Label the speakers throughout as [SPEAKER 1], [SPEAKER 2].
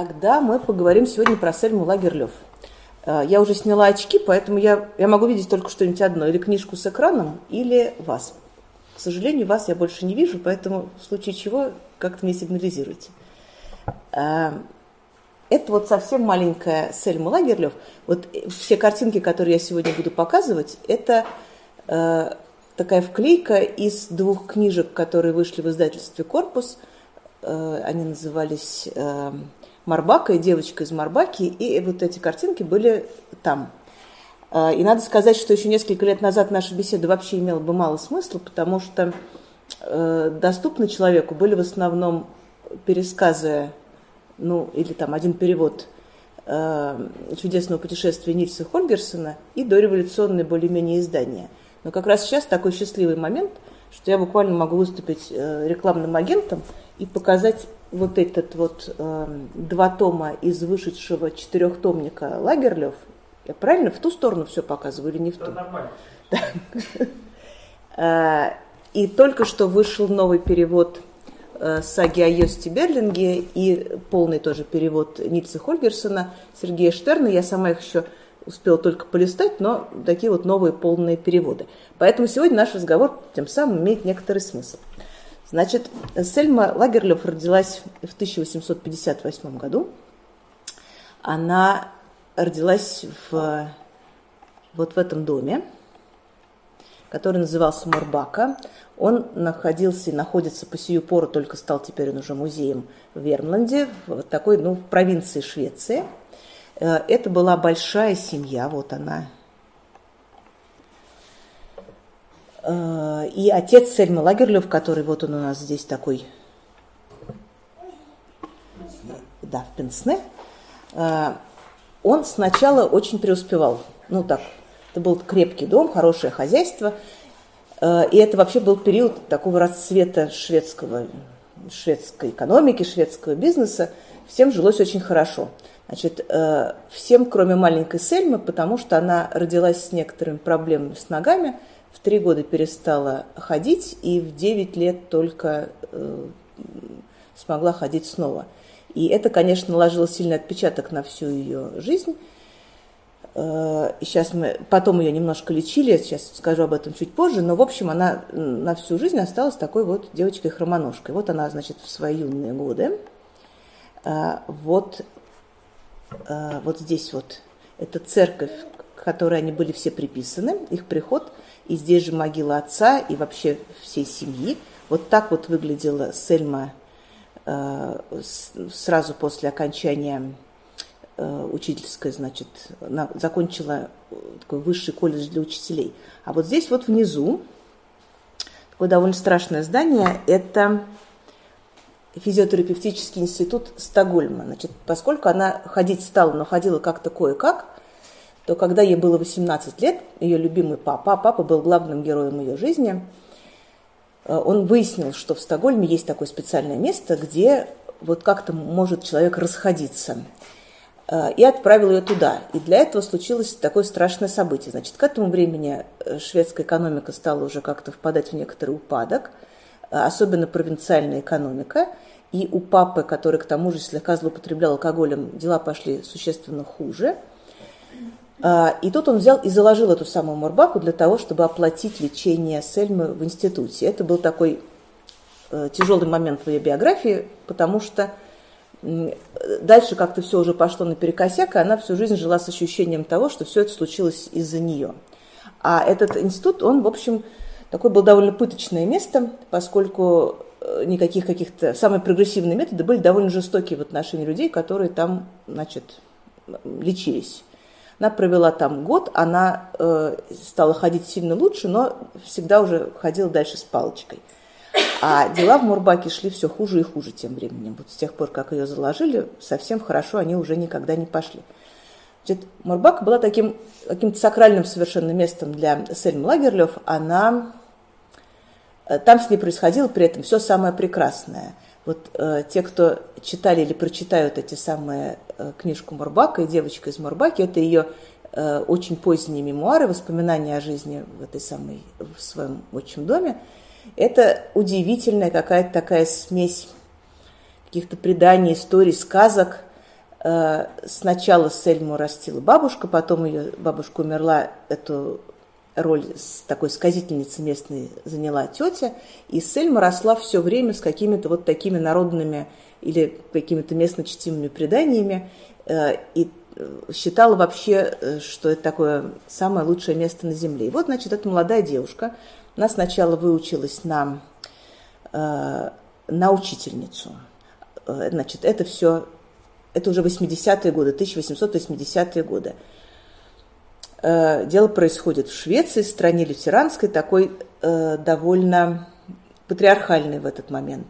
[SPEAKER 1] Тогда мы поговорим сегодня про Сельму Лагерлёв. Э, я уже сняла очки, поэтому я, я могу видеть только что-нибудь одно. Или книжку с экраном, или вас. К сожалению, вас я больше не вижу, поэтому в случае чего как-то мне сигнализируйте. Э, это вот совсем маленькая Сельма Лагерлёв. Вот все картинки, которые я сегодня буду показывать, это э, такая вклейка из двух книжек, которые вышли в издательстве «Корпус». Э, они назывались э, «Марбака» и «Девочка из Марбаки», и вот эти картинки были там. Э, и надо сказать, что еще несколько лет назад наша беседа вообще имела бы мало смысла, потому что доступны человеку были в основном пересказы, ну, или там один перевод чудесного путешествия Нильса Хольгерсона и дореволюционные более-менее издания – но как раз сейчас такой счастливый момент, что я буквально могу выступить э, рекламным агентом и показать вот этот вот э, два тома из вышедшего четырехтомника Лагерлев. Я правильно в ту сторону все показываю или не в ту?
[SPEAKER 2] нормально.
[SPEAKER 1] Э, и только что вышел новый перевод э, саги о Йосте Берлинге и полный тоже перевод Нильса Хольгерсона, Сергея Штерна. Я сама их еще успела только полистать, но такие вот новые полные переводы. Поэтому сегодня наш разговор тем самым имеет некоторый смысл. Значит, Сельма Лагерлёв родилась в 1858 году. Она родилась в, вот в этом доме, который назывался Мурбака. Он находился и находится по сию пору, только стал теперь он уже музеем в Вермланде, в такой, ну, в провинции Швеции – это была большая семья, вот она. Э, и отец Сельма Лагерлев, который вот он у нас здесь такой, да, в Пенсне, э, он сначала очень преуспевал. Ну так, это был крепкий дом, хорошее хозяйство. И это вообще был период такого расцвета шведского, шведской экономики, шведского бизнеса. Всем жилось очень хорошо. Значит, э, всем, кроме маленькой Сельмы, потому что она родилась с некоторыми проблемами с ногами, в три года перестала ходить и в девять лет только э, смогла ходить снова. И это, конечно, наложило сильный отпечаток на всю ее жизнь. Э, и сейчас мы потом ее немножко лечили, сейчас скажу об этом чуть позже, но, в общем, она на всю жизнь осталась такой вот девочкой-хромоножкой. Вот она, значит, в свои юные годы. Вот вот здесь вот, это церковь, к которой они были все приписаны, их приход, и здесь же могила отца и вообще всей семьи. Вот так вот выглядела Сельма э, сразу после окончания э, учительской, значит, закончила такой высший колледж для учителей. А вот здесь вот внизу, такое довольно страшное здание, это физиотерапевтический институт Стокгольма. Значит, поскольку она ходить стала, но ходила как-то кое-как, то когда ей было 18 лет, ее любимый папа, папа был главным героем ее жизни, э, он выяснил, что в Стокгольме есть такое специальное место, где вот как-то может человек расходиться. Э, и отправил ее туда. И для этого случилось такое страшное событие. Значит, к этому времени э, шведская экономика стала уже как-то впадать в некоторый упадок – особенно провинциальная экономика. И у папы, который к тому же слегка злоупотреблял алкоголем, дела пошли существенно хуже. А, и тут он взял и заложил эту самую Мурбаку для того, чтобы оплатить лечение Сельмы в институте. Это был такой э, тяжелый момент в ее биографии, потому что дальше как-то все уже пошло наперекосяк, и она всю жизнь жила с ощущением того, что все это случилось из-за нее. А этот институт, он, в общем, Такое было довольно пыточное место, поскольку э, никаких каких-то... Самые прогрессивные методы были довольно жестокие в отношении людей, которые там, значит, лечились. Она провела там год, она э, стала ходить сильно лучше, но всегда уже ходила дальше с палочкой. А дела в Мурбаке шли все хуже и хуже тем временем. Вот с тех пор, как ее заложили, совсем хорошо они уже никогда не пошли. Значит, Мурбак была таким каким-то сакральным совершенно местом для Сельмы Лагерлёв. Она там с ней происходило при этом все самое прекрасное. Вот э, те, кто читали или прочитают эти самые э, книжку Мурбака и девочка из Мурбаки, это ее э, очень поздние мемуары, воспоминания о жизни в этой самой, в своем отчим доме. Это удивительная какая-то такая смесь каких-то преданий, историй, сказок, Э, сначала Сельму растила бабушка, потом ее бабушка умерла, эту роль такой сказительницы местной заняла тетя, и Сельма росла все время с какими-то вот такими народными или какими-то местно чтимыми преданиями, э, и считала вообще, что это такое самое лучшее место на земле. И вот, значит, эта молодая девушка, она сначала выучилась на, на учительницу. Значит, это все это уже 80-е годы, 1880-е годы. Э, дело происходит в Швеции, стране лютеранской, такой э, довольно патриархальной в этот момент.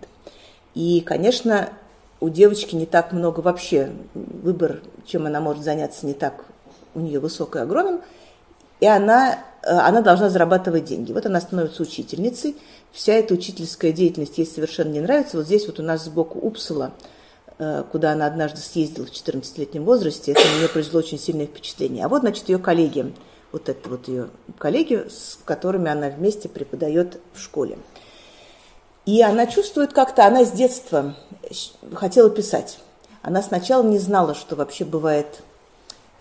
[SPEAKER 1] И, конечно, у девочки не так много вообще, выбор, чем она может заняться, не так у нее высок и огромен, и она, э, она должна зарабатывать деньги. Вот она становится учительницей, вся эта учительская деятельность ей совершенно не нравится. Вот здесь вот у нас сбоку Упсала – куда она однажды съездила в 14-летнем возрасте, это нее произвело очень сильное впечатление. А вот, значит, ее коллеги, вот это вот ее коллеги, с которыми она вместе преподает в школе. И она чувствует как-то, она с детства хотела писать. Она сначала не знала, что вообще бывает,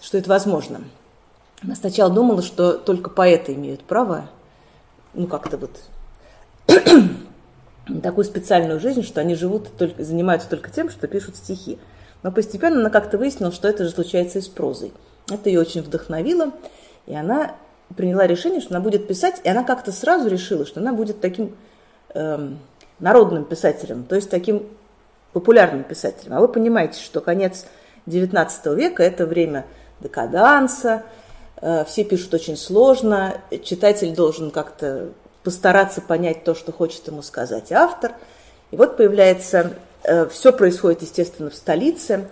[SPEAKER 1] что это возможно. Она сначала думала, что только поэты имеют право, ну как-то вот такую специальную жизнь, что они живут только, занимаются только тем, что пишут стихи. Но постепенно она как-то выяснила, что это же случается и с прозой. Это ее очень вдохновило, и она приняла решение, что она будет писать, и она как-то сразу решила, что она будет таким эм, народным писателем, то есть таким популярным писателем. А вы понимаете, что конец XIX века – это время декаданса, э, все пишут очень сложно, читатель должен как-то постараться понять то, что хочет ему сказать автор. И вот появляется, э, все происходит, естественно, в столице,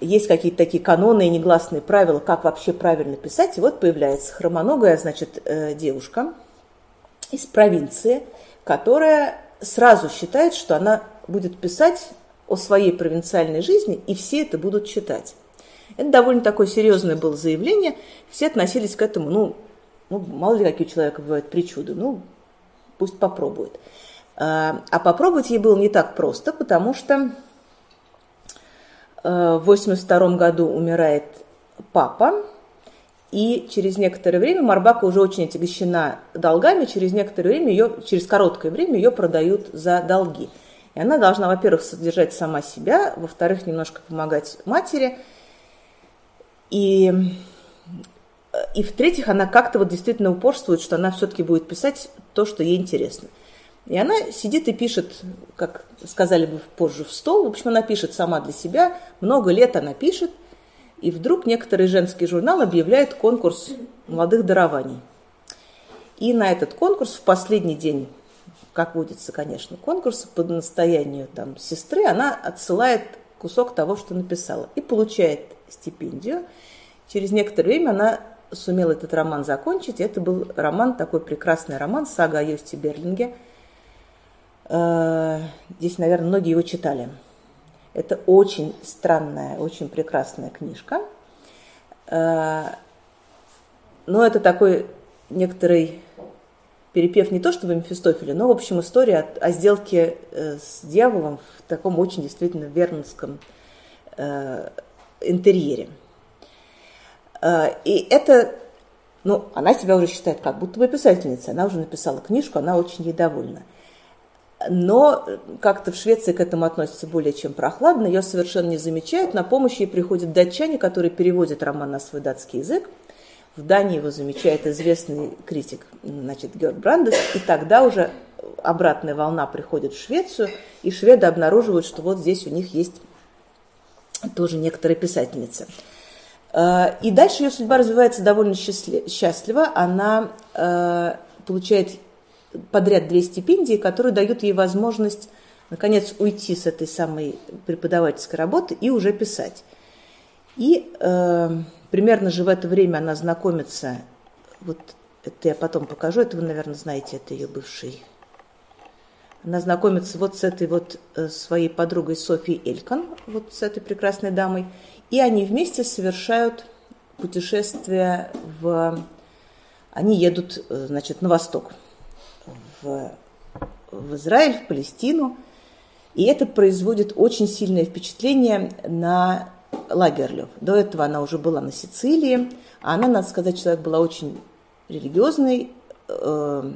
[SPEAKER 1] есть какие-то такие каноны и негласные правила, как вообще правильно писать. И вот появляется хромоногая, значит, э, девушка из провинции, которая сразу считает, что она будет писать о своей провинциальной жизни, и все это будут читать. Это довольно такое серьезное было заявление. Все относились к этому, ну, ну, мало ли какие у человека бывают причуды, ну, пусть попробует. А, а попробовать ей было не так просто, потому что э, в 82 году умирает папа, и через некоторое время Марбака уже очень отягощена долгами, через некоторое время ее, через короткое время ее продают за долги. И она должна, во-первых, содержать сама себя, во-вторых, немножко помогать матери. И и в-третьих, она как-то вот действительно упорствует, что она все-таки будет писать то, что ей интересно. И она сидит и пишет, как сказали бы позже, в стол. В общем, она пишет сама для себя. Много лет она пишет. И вдруг некоторый женский журнал объявляет конкурс молодых дарований. И на этот конкурс в последний день, как водится, конечно, конкурса по настоянию там, сестры, она отсылает кусок того, что написала, и получает стипендию. Через некоторое время она сумел этот роман закончить. Это был роман, такой прекрасный роман, сага о Йосте Берлинге. Э, здесь, наверное, многие его читали. Это очень странная, очень прекрасная книжка. Э, но это такой некоторый перепев не то чтобы Мефистофеля, но, в общем, история о, о сделке э, с дьяволом в таком очень действительно вернонском интерьере. Э, и это, ну, она себя уже считает как будто бы писательницей. Она уже написала книжку, она очень ей довольна. Но как-то в Швеции к этому относятся более чем прохладно, ее совершенно не замечают. На помощь ей приходят датчане, которые переводят роман на свой датский язык. В Дании его замечает известный критик значит, Георг Брандес, и тогда уже обратная волна приходит в Швецию, и шведы обнаруживают, что вот здесь у них есть тоже некоторые писательницы. Э, и дальше ее судьба развивается довольно счастливо. Она э, получает подряд две стипендии, которые дают ей возможность, наконец, уйти с этой самой преподавательской работы и уже писать. И э, примерно же в это время она знакомится, вот это я потом покажу, это вы, наверное, знаете, это ее бывший. Она знакомится вот с этой вот своей подругой Софией Элькон, вот с этой прекрасной дамой. И они вместе совершают путешествие в... Они едут, э, значит, на восток, в, в Израиль, в Палестину. И это производит очень сильное впечатление на Лагерлёв. До этого она уже была на Сицилии. А она, надо сказать, человек была очень религиозный, э,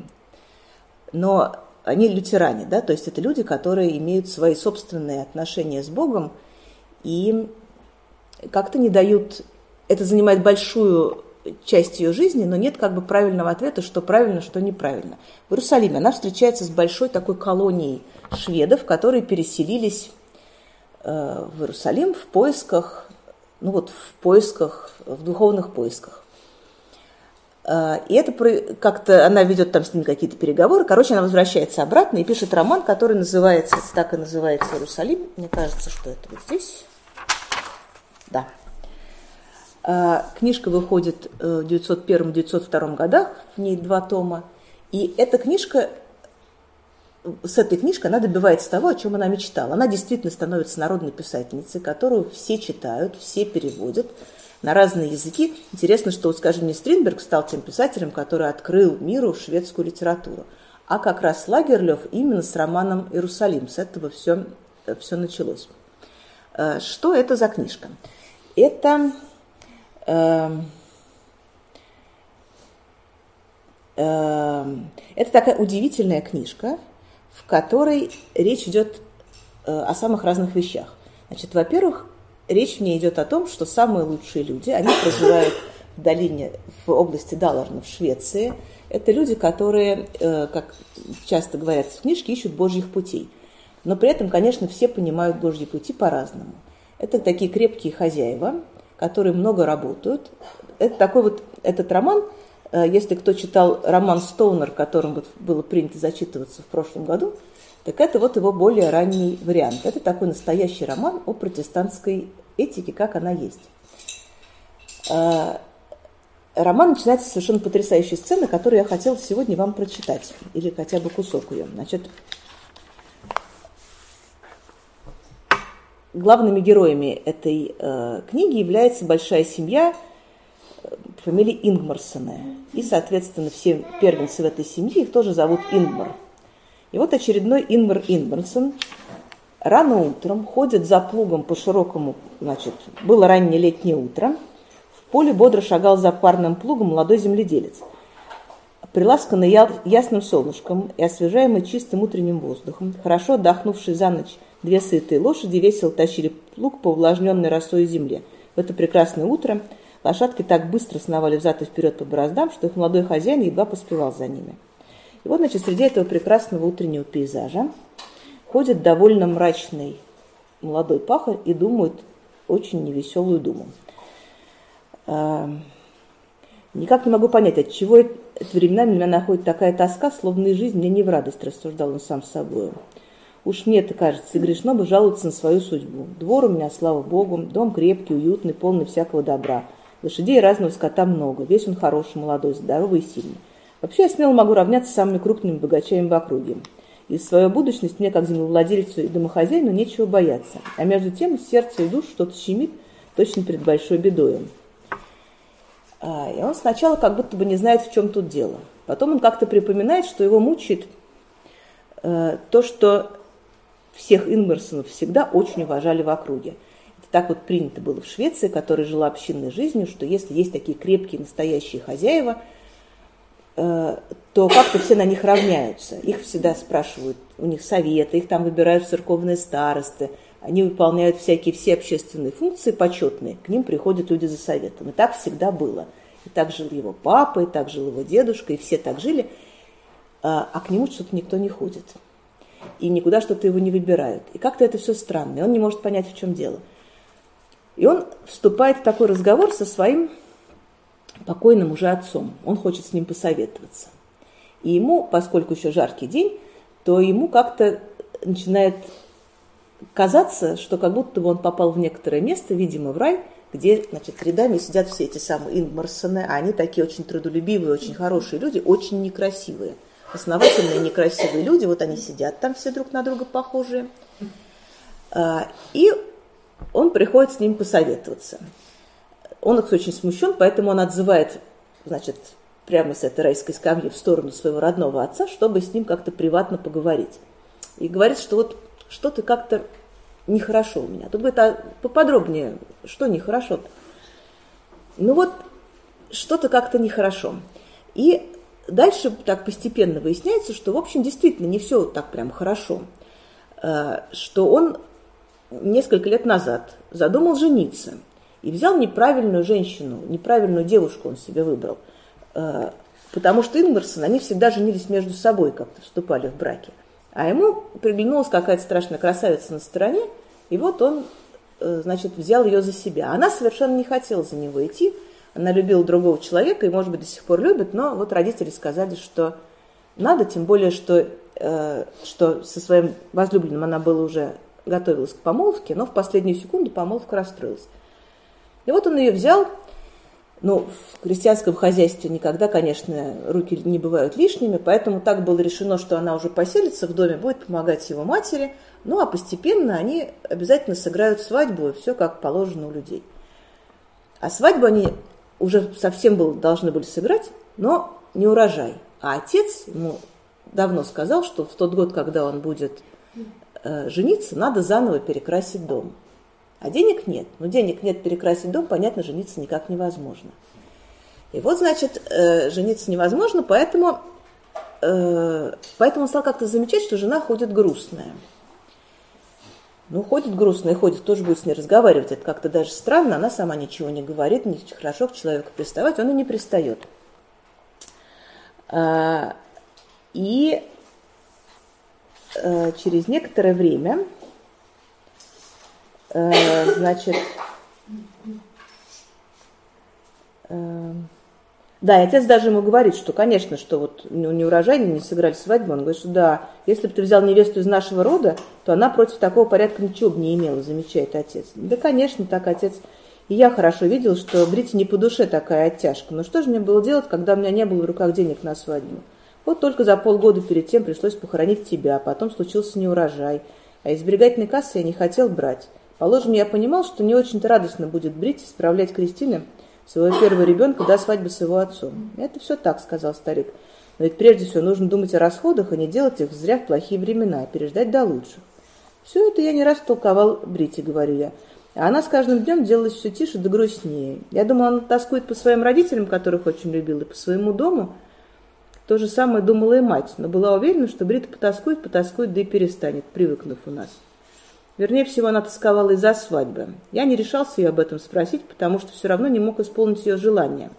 [SPEAKER 1] но они лютеране, да, то есть это люди, которые имеют свои собственные отношения с Богом и как-то не дают, это занимает большую часть ее жизни, но нет как бы правильного ответа, что правильно, что неправильно. В Иерусалиме она встречается с большой такой колонией шведов, которые переселились э, в Иерусалим в поисках, ну вот в поисках, в духовных поисках. Э, и это как-то, она ведет там с ним какие-то переговоры. Короче, она возвращается обратно и пишет роман, который называется, так и называется «Иерусалим». Мне кажется, что это вот здесь. Да. Э, книжка выходит в 901-902 годах, в ней два тома. И эта книжка, с этой книжкой она добивается того, о чем она мечтала. Она действительно становится народной писательницей, которую все читают, все переводят на разные языки. Интересно, что, скажем, не Стринберг стал тем писателем, который открыл миру шведскую литературу, а как раз Лагерлёв именно с романом «Иерусалим». С этого все, все началось. Э, что это за книжка? Это э, э, это такая удивительная книжка, в которой речь идет о самых разных вещах. Значит, во-первых, речь в ней идет о том, что самые лучшие люди, они проживают в долине, в области Даларна в Швеции. Это люди, которые, э, как часто говорят в книжке, ищут Божьих путей. Но при этом, конечно, все понимают Божьи пути по-разному. Это такие крепкие хозяева, которые много работают. Это такой вот, этот роман, э, если кто читал роман «Стоунер», которым вот было принято зачитываться в прошлом году, так это вот его более ранний вариант. Это такой настоящий роман о протестантской этике, как она есть. А, роман начинается с совершенно потрясающей сцены, которую я хотела сегодня вам прочитать, или хотя бы кусок ее. Значит, главными героями этой э, книги является большая семья э, фамилии Ингмарсона. И, соответственно, все первенцы в этой семье, их тоже зовут Ингмар. И вот очередной Ингмар Ингмарсон рано утром ходит за плугом по широкому, значит, было раннее летнее утро, в поле бодро шагал за парным плугом молодой земледелец. Приласканный ясным солнышком и освежаемый чистым утренним воздухом, хорошо отдохнувший за ночь две сытые лошади весело тащили плуг по увлажненной росой земле. В это прекрасное утро лошадки так быстро сновали взад и вперед по бороздам, что их молодой хозяин едва поспевал за ними. И вот, значит, среди этого прекрасного утреннего пейзажа ходит довольно мрачный молодой пахарь и думает очень невеселую думу. А, никак не могу понять, от чего это временами меня находит такая тоска, словно и жизнь мне не в радость, рассуждал он сам с собой. Уж мне-то кажется, грешно бы жаловаться на свою судьбу. Двор у меня, слава богу, дом крепкий, уютный, полный всякого добра. Лошадей разного скота много, весь он хороший, молодой, здоровый и сильный. Вообще я смело могу равняться с самыми крупными богачами в округе. И свою будущность мне, как землевладельцу и домохозяину, нечего бояться. А между тем сердце и душ что-то щемит точно перед большой бедой. А, и он сначала как будто бы не знает, в чем тут дело. Потом он как-то припоминает, что его мучает э, то, что всех Ингмарсонов всегда очень уважали в округе. Это так вот принято было в Швеции, которая жила общинной жизнью, что если есть такие крепкие настоящие хозяева – Э, то как-то все на них равняются. Их всегда спрашивают, у них советы, их там выбирают церковные старосты, они выполняют всякие все общественные функции почетные, к ним приходят люди за советом. И так всегда было. И так жил его папа, и так жил его дедушка, и все так жили, а, а к нему что-то никто не ходит. И никуда что-то его не выбирают. И как-то это все странно, и он не может понять, в чем дело. И он вступает в такой разговор со своим покойным уже отцом. Он хочет с ним посоветоваться. И ему, поскольку еще жаркий день, то ему как-то начинает казаться, что как будто бы он попал в некоторое место, видимо, в рай, где, значит, рядами сидят все эти самые Ингмарсоны, а они такие очень трудолюбивые, очень хорошие люди, очень некрасивые. Основательные некрасивые люди, вот они сидят там все друг на друга похожие. А, и он приходит с ним посоветоваться. Он их очень смущен, поэтому он отзывает, значит, прямо с этой райской скамьи в сторону своего родного отца, чтобы с ним как-то приватно поговорить. И говорит, что вот что ты как-то нехорошо у меня. Тут говорит, а поподробнее, что нехорошо-то? Ну вот, что-то как-то нехорошо. И дальше так постепенно выясняется, что, в общем, действительно не все так прям хорошо. Э, что он несколько лет назад задумал жениться и взял неправильную женщину, неправильную девушку он себе выбрал. Э, потому что Ингварсон, они всегда женились между собой, как-то вступали в браки. А ему приглянулась какая-то страшная красавица на стороне, и вот он, э, значит, взял ее за себя. Она совершенно не хотела за него идти, она любила другого человека и, может быть, до сих пор любит, но вот родители сказали, что надо, тем более, что, э, что со своим возлюбленным она была уже готовилась к помолвке, но в последнюю секунду помолвка расстроилась. И вот он ее взял, ну, в крестьянском хозяйстве никогда, конечно, руки не бывают лишними, поэтому так было решено, что она уже поселится в доме, будет помогать его матери, ну, а постепенно они обязательно сыграют свадьбу, и все как положено у людей. А свадьбу они уже совсем был, должны были сыграть, но не урожай. А отец ему давно сказал, что в тот год, когда он будет э, жениться, надо заново перекрасить дом. А денег нет. Ну, денег нет, перекрасить дом, понятно, жениться никак невозможно. И вот, значит, э, жениться невозможно, поэтому, э, поэтому он стал как-то замечать, что жена ходит грустная. Ну, ходит грустная, ходит, тоже будет с ней разговаривать. Это как-то даже странно, она сама ничего не говорит, не хорошо к человеку приставать, он и не пристает. А, и э, через некоторое время Э, значит, э, да, и отец даже ему говорит, что, конечно, что вот не урожайно не сыграли свадьбу. Он говорит, что да, если бы ты взял невесту из нашего рода, то она против такого порядка ничего бы не имела, замечает отец. Да, конечно, так отец. И я хорошо видел, что Брите не по душе такая оттяжка. Но что же мне было делать, когда у меня не было в руках денег на свадьбу? Вот только за полгода перед тем пришлось похоронить тебя, потом случился неурожай. А из сберегательной кассы я не хотел брать. Положим, я понимал, что не очень-то радостно будет брить и справлять Кристине своего первого ребенка до свадьбы с его отцом. Это все так, сказал старик. Но ведь прежде всего нужно думать о расходах, а не делать их зря в плохие времена, а переждать до лучших. Все это я не раз толковал Брите, говорю я. А она с каждым днем делалась все тише да грустнее. Я думал, она тоскует по своим родителям, которых очень любила, и по своему дому. То же самое думала и мать, но была уверена, что Брита потаскует, потаскует, да и перестанет, привыкнув у нас. Вернее всего, она тосковала из-за свадьбы. Я не решался ее об этом спросить, потому что все равно не мог исполнить ее желание.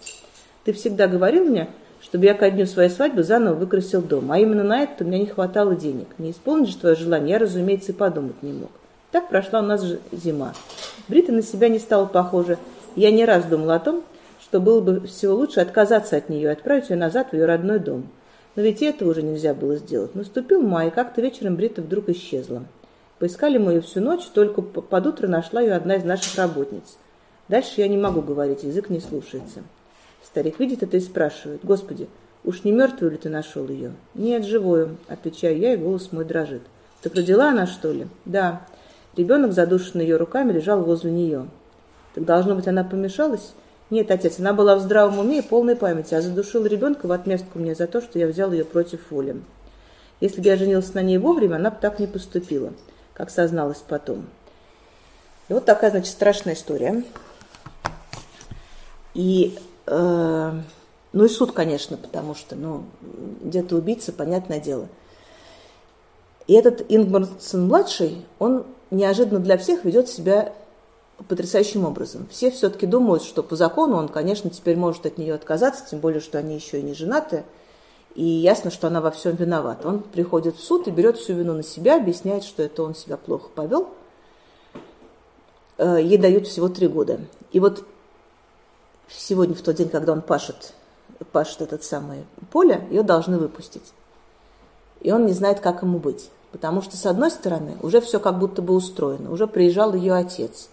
[SPEAKER 1] Ты всегда говорил мне, чтобы я ко дню своей свадьбы заново выкрасил дом, а именно на это у меня не хватало денег. Не исполнить же твое желание я, разумеется, и подумать не мог. Так прошла у нас зима. Брита на себя не стала похожа. Я не раз думал о том, что было бы всего лучше отказаться от нее и отправить ее назад в ее родной дом. Но ведь и этого уже нельзя было сделать. Наступил май, и как-то вечером Брита вдруг исчезла. Поискали мы ее всю ночь, только под утро нашла ее одна из наших работниц. Дальше я не могу говорить, язык не слушается. Старик видит это и спрашивает, «Господи, уж не мертвую ли ты нашел ее?» «Нет, живую», — отвечаю я, и голос мой дрожит. «Так родила она, что ли?» «Да». Ребенок, задушенный ее руками, лежал возле нее. «Так, должно быть, она помешалась?» «Нет, отец, она была в здравом уме и полной памяти, а задушила ребенка в отместку мне за то, что я взял ее против воли. Если бы я женился на ней вовремя, она бы так не поступила» как созналась потом. И вот такая, значит, страшная история. И, э, ну и суд, конечно, потому что, ну, где-то убийца, понятное дело. И этот Ингмарсон-младший, он неожиданно для всех ведет себя потрясающим образом. Все все-таки думают, что по закону он, конечно, теперь может от нее отказаться, тем более, что они еще и не женаты – и ясно, что она во всем виновата. Он приходит в суд и берет всю вину на себя, объясняет, что это он себя плохо повел. Э, ей дают всего три года. И вот сегодня, в тот день, когда он пашет, пашет этот самое поле, ее должны выпустить. И он не знает, как ему быть. Потому что, с одной стороны, уже все как будто бы устроено. Уже приезжал ее отец –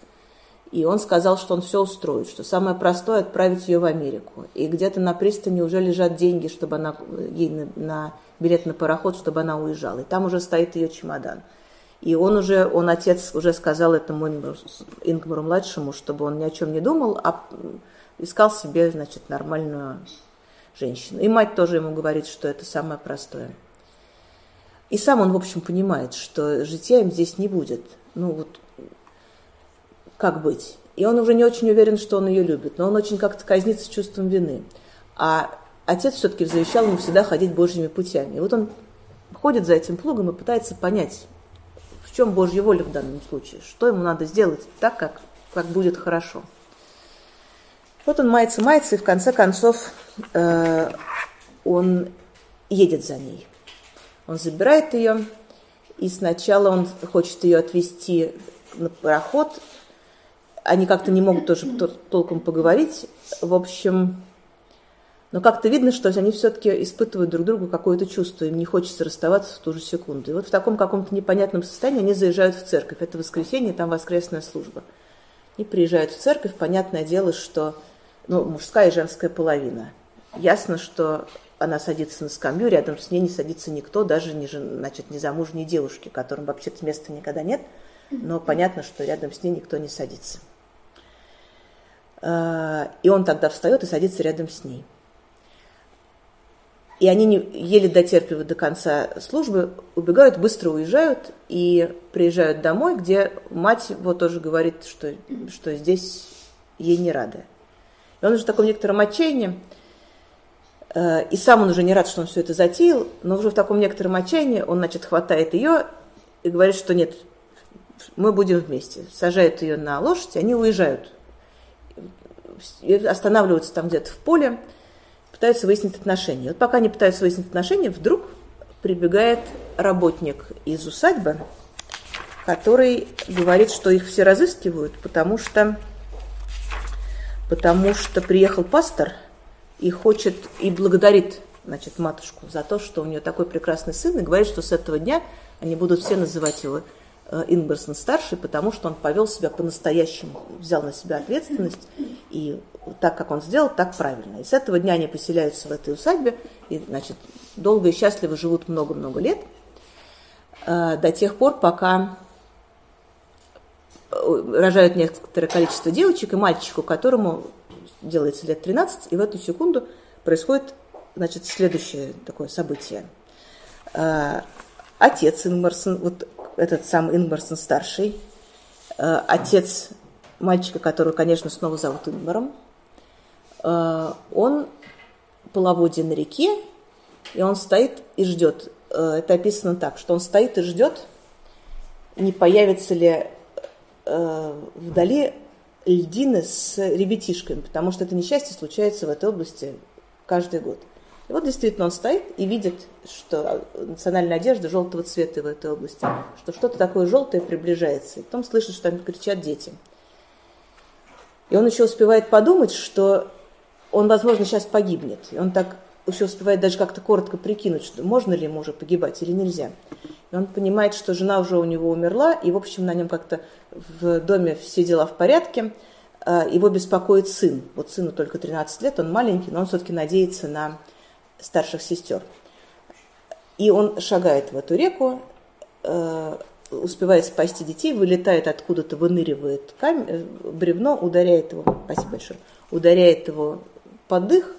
[SPEAKER 1] и он сказал, что он все устроит, что самое простое отправить ее в Америку. И где-то на пристани уже лежат деньги, чтобы она ей на, на билет на пароход, чтобы она уезжала. И там уже стоит ее чемодан. И он уже, он отец уже сказал этому Ингмару младшему, чтобы он ни о чем не думал, а искал себе, значит, нормальную женщину. И мать тоже ему говорит, что это самое простое. И сам он, в общем, понимает, что житья им здесь не будет. Ну вот как быть. И он уже не очень уверен, что он ее любит, но он очень как-то казнится чувством вины. А отец все-таки завещал ему всегда ходить Божьими путями. И вот он ходит за этим плугом и пытается понять, в чем Божья воля в данном случае, что ему надо сделать так, как, как будет хорошо. Вот он мается, мается, и в конце концов э, он едет за ней. Он забирает ее, и сначала он хочет ее отвезти на пароход. Они как-то не могут тоже толком поговорить. В общем, но как-то видно, что они все-таки испытывают друг другу какое-то чувство, им не хочется расставаться в ту же секунду. И вот в таком каком-то непонятном состоянии они заезжают в церковь. Это воскресенье, там воскресная служба. И приезжают в церковь, понятное дело, что ну, мужская и женская половина. Ясно, что она садится на скамью, рядом с ней не садится никто, даже не, значит, незамужние девушки, которым вообще-то места никогда нет, но понятно, что рядом с ней никто не садится. А, и он тогда встает и садится рядом с ней. И они не, еле дотерпливают до конца службы, убегают, быстро уезжают и приезжают домой, где мать его тоже говорит, что, что здесь ей не рада. И он уже в таком некотором отчаянии, Э, и сам он уже не рад, что он все это затеял, но уже в таком некотором отчаянии он, значит, хватает ее и говорит, что нет, мы будем вместе. Сажают ее на лошадь, они уезжают. Останавливаются там где-то в поле, пытаются выяснить отношения. Вот пока они пытаются выяснить отношения, вдруг прибегает работник из усадьбы, который говорит, что их все разыскивают, потому что, потому что приехал пастор – и хочет, и благодарит значит, матушку за то, что у нее такой прекрасный сын, и говорит, что с этого дня они будут все называть его э, Ингберсон старший, потому что он повел себя по-настоящему, взял на себя ответственность, и так, как он сделал, так правильно. И с этого дня они поселяются в этой усадьбе, и, значит, долго и счастливо живут много-много лет, э, до тех пор, пока э, рожают некоторое количество девочек и мальчику, которому делается лет 13, и в эту секунду происходит значит, следующее такое событие. Отец Ингмарсон, вот этот сам Ингмарсон старший, а, отец мальчика, которого, конечно, снова зовут Ингмаром, а, он половодье на реке, и он стоит и ждет. Это описано так, что он стоит и ждет, не появится ли вдали льдины с ребятишками, потому что это несчастье случается в этой области каждый год. И вот действительно он стоит и видит, что национальная одежда желтого цвета в этой области, что что-то такое желтое приближается. И потом слышит, что там кричат дети. И он еще успевает подумать, что он, возможно, сейчас погибнет. И он так еще успевает даже как-то коротко прикинуть, что можно ли ему уже погибать или нельзя. И он понимает, что жена уже у него умерла, и, в общем, на нем как-то в доме все дела в порядке. А, его беспокоит сын. Вот сыну только 13 лет, он маленький, но он все-таки надеется на старших сестер. И он шагает в эту реку, а, успевает спасти детей, вылетает откуда-то, выныривает камень, э, бревно, ударяет его, спасибо большое, ударяет его под дых,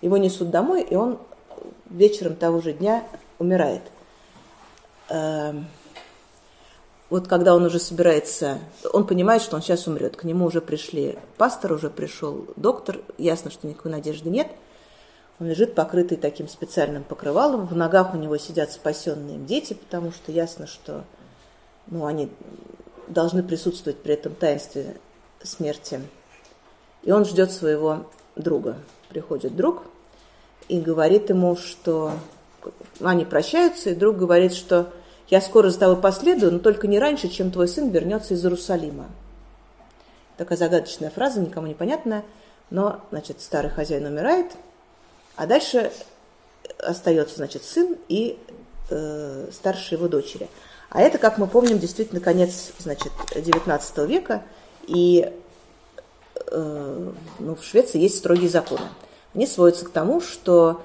[SPEAKER 1] его несут домой, и он вечером того же дня умирает. Эм, вот когда он уже собирается, он понимает, что он сейчас умрет. К нему уже пришли пастор, уже пришел доктор, ясно, что никакой надежды нет. Он лежит покрытый таким специальным покрывалом, в ногах у него сидят спасенные дети, потому что ясно, что ну, они должны присутствовать при этом таинстве смерти. И он ждет своего друга. Приходит друг и говорит ему, что они прощаются, и друг говорит, что я скоро за тобой последую, но только не раньше, чем твой сын вернется из Иерусалима. Такая загадочная фраза, никому не понятная, но, значит, старый хозяин умирает, а дальше остается, значит, сын и э, старшие его дочери. А это, как мы помним, действительно конец, значит, XIX века, и э, ну, в Швеции есть строгие законы. Они сводятся к тому, что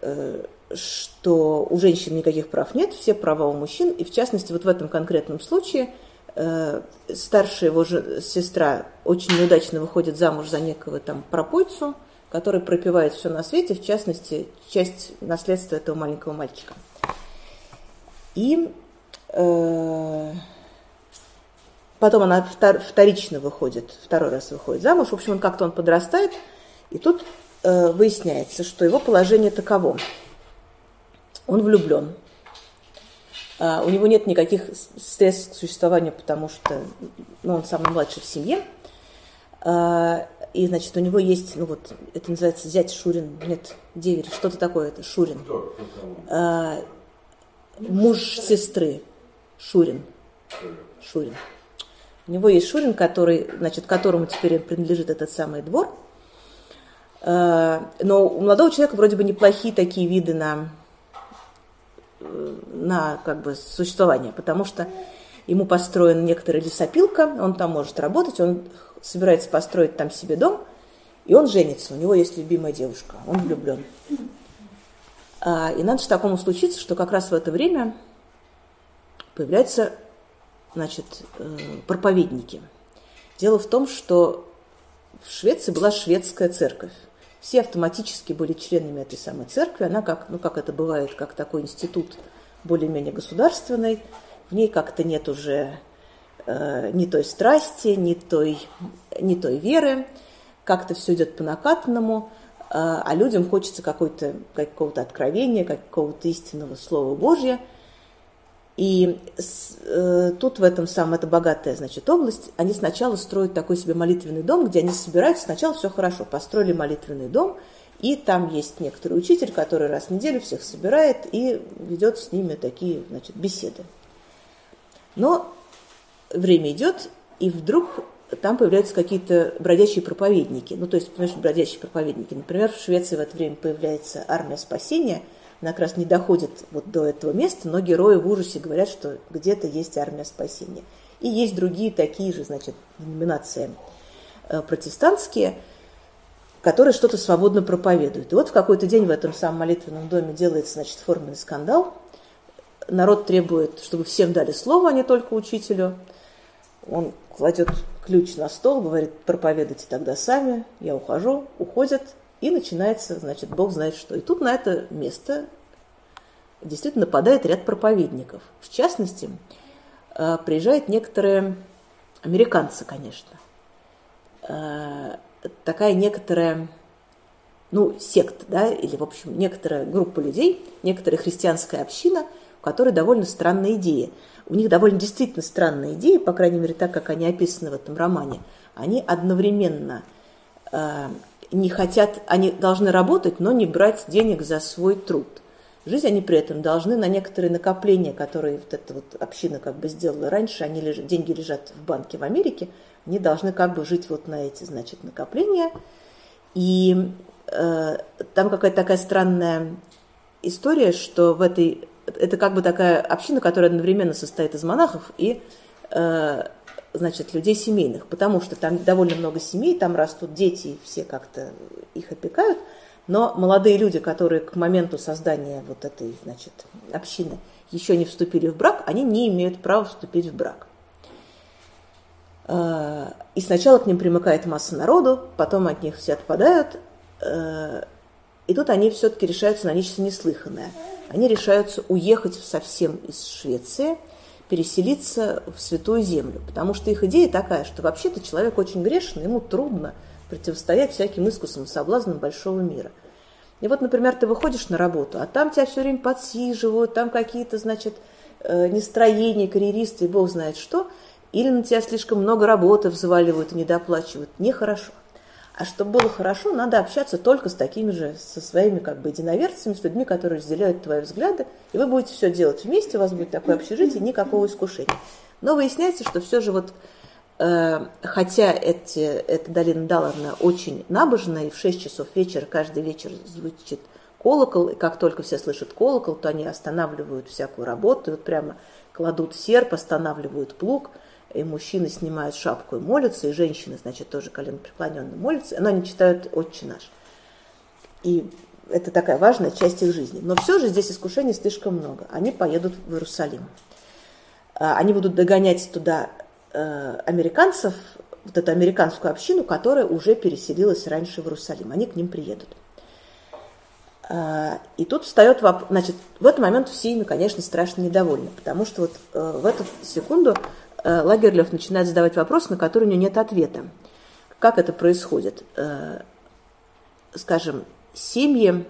[SPEAKER 1] э, что у женщин никаких прав нет, все права у мужчин, и в частности вот в этом конкретном случае э, старшая его же, сестра очень неудачно выходит замуж за некого там пропойцу, который пропивает все на свете, в частности, часть наследства этого маленького мальчика. И э, потом она вторично выходит, второй раз выходит замуж. В общем, он как-то он подрастает, и тут э, выясняется, что его положение таково. Он влюблен. А, у него нет никаких средств к существованию, потому что ну, он самый младший в семье. А, и, значит, у него есть, ну вот, это называется зять Шурин, нет, деверь, что-то такое это, Шурин. А, муж сестры, Шурин. Шурин. У него есть Шурин, который, значит, которому теперь принадлежит этот самый двор. А, но у молодого человека вроде бы неплохие такие виды на, на как бы, существование, потому что ему построена некоторая лесопилка, он там может работать, он собирается построить там себе дом, и он женится, у него есть любимая девушка, он влюблен. А, и надо же такому случиться, что как раз в это время появляются значит, э, проповедники. Дело в том, что в Швеции была шведская церковь. Все автоматически были членами этой самой церкви. Она, как, ну, как это бывает, как такой институт более-менее государственный. В ней как-то нет уже ни той страсти, ни той, ни той веры, как-то все идет по накатанному, э, а людям хочется какой-то, какого-то откровения, какого-то истинного Слова Божьего. И э, тут в этом самом, это богатая, значит, область, они сначала строят такой себе молитвенный дом, где они собираются, сначала все хорошо, построили молитвенный дом, и там есть некоторый учитель, который раз в неделю всех собирает и ведет с ними такие, значит, беседы. Но время идет, и вдруг там появляются какие-то бродячие проповедники. Ну, то есть, понимаешь, бродячие проповедники. Например, в Швеции в это время появляется армия спасения. Она как раз не доходит вот до этого места, но герои в ужасе говорят, что где-то есть армия спасения. И есть другие такие же, значит, номинации э, протестантские, которые что-то свободно проповедуют. И вот в какой-то день в этом самом молитвенном доме делается, значит, форменный скандал. Народ требует, чтобы всем дали слово, а не только учителю. Он кладет ключ на стол, говорит, проповедуйте тогда сами, я ухожу, уходят, и начинается, значит, Бог знает что. И тут на это место действительно нападает ряд проповедников. В частности, э, приезжают некоторые американцы, конечно. Э, такая некоторая, ну, секта, да, или, в общем, некоторая группа людей, некоторая христианская община, у которой довольно странная идея – у них довольно действительно странная идея, по крайней мере, так, как они описаны в этом романе. Они одновременно э, не хотят, они должны работать, но не брать денег за свой труд. Жить они при этом должны на некоторые накопления, которые вот эта вот община как бы сделала раньше, они лежат, деньги лежат в банке в Америке, они должны как бы жить вот на эти, значит, накопления. И э, там какая-то такая странная история, что в этой это как бы такая община, которая одновременно состоит из монахов и э, значит, людей семейных, потому что там довольно много семей, там растут дети, все как-то их опекают, но молодые люди, которые к моменту создания вот этой, значит, общины еще не вступили в брак, они не имеют права вступить в брак. Э, и сначала к ним примыкает масса народу, потом от них все отпадают, э, и тут они все-таки решаются на нечто неслыханное – они решаются уехать совсем из Швеции, переселиться в Святую Землю, потому что их идея такая, что вообще-то человек очень грешный, ему трудно противостоять всяким искусам и соблазнам большого мира. И вот, например, ты выходишь на работу, а там тебя все время подсиживают, там какие-то, значит, э, нестроения, карьеристы и бог знает что, или на тебя слишком много работы взваливают и недоплачивают. Нехорошо. А чтобы было хорошо, надо общаться только с такими же, со своими как бы единоверцами, с людьми, которые разделяют твои взгляды, и вы будете все делать вместе, у вас будет такое общежитие, никакого искушения. Но выясняется, что все же вот, э, хотя эти, эта долина Даларна очень набожная, и в 6 часов вечера каждый вечер звучит колокол, и как только все слышат колокол, то они останавливают всякую работу, и вот прямо кладут серп, останавливают плуг – и мужчины снимают шапку и молятся, и женщины, значит, тоже колено преклоненно молятся, но они читают «Отче наш». И это такая важная часть их жизни. Но все же здесь искушений слишком много. Они поедут в Иерусалим. А, они будут догонять туда э, американцев, вот эту американскую общину, которая уже переселилась раньше в Иерусалим. Они к ним приедут. А, и тут встает вопрос, значит, в этот момент все ими, конечно, страшно недовольны, потому что вот э, в эту секунду Лагерлев начинает задавать вопрос, на который у него нет ответа. Как это происходит? Э, скажем, семьи,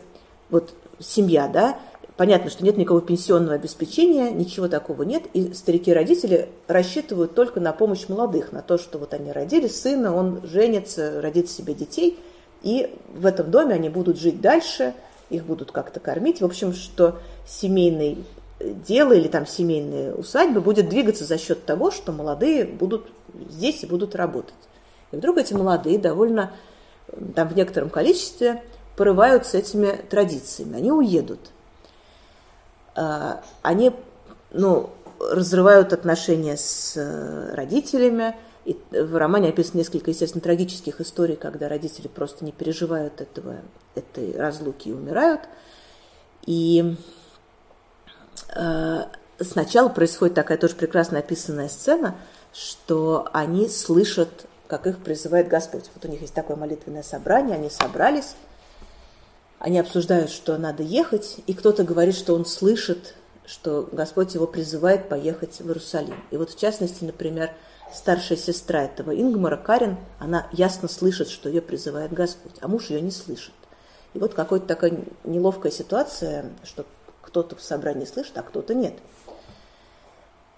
[SPEAKER 1] вот семья, да, понятно, что нет никакого пенсионного обеспечения, ничего такого нет, и старики-родители рассчитывают только на помощь молодых, на то, что вот они родили сына, он женится, родит себе детей, и в этом доме они будут жить дальше, их будут как-то кормить. В общем, что семейное дело или там семейные усадьбы будет двигаться за счет того, что молодые будут здесь и будут работать. И вдруг эти молодые довольно там в некотором количестве порываются этими традициями, они уедут. А, они ну, разрывают отношения с э, родителями. И в романе описано несколько, естественно, трагических историй, когда родители просто не переживают этого, этой разлуки и умирают. И сначала происходит такая тоже прекрасно описанная сцена, что они слышат, как их призывает Господь. Вот у них есть такое молитвенное собрание, они собрались, они обсуждают, что надо ехать, и кто-то говорит, что он слышит, что Господь его призывает поехать в Иерусалим. И вот в частности, например, старшая сестра этого Ингмара, Карин, она ясно слышит, что ее призывает Господь, а муж ее не слышит. И вот какая-то такая неловкая ситуация, что кто-то в собрании слышит, а кто-то нет.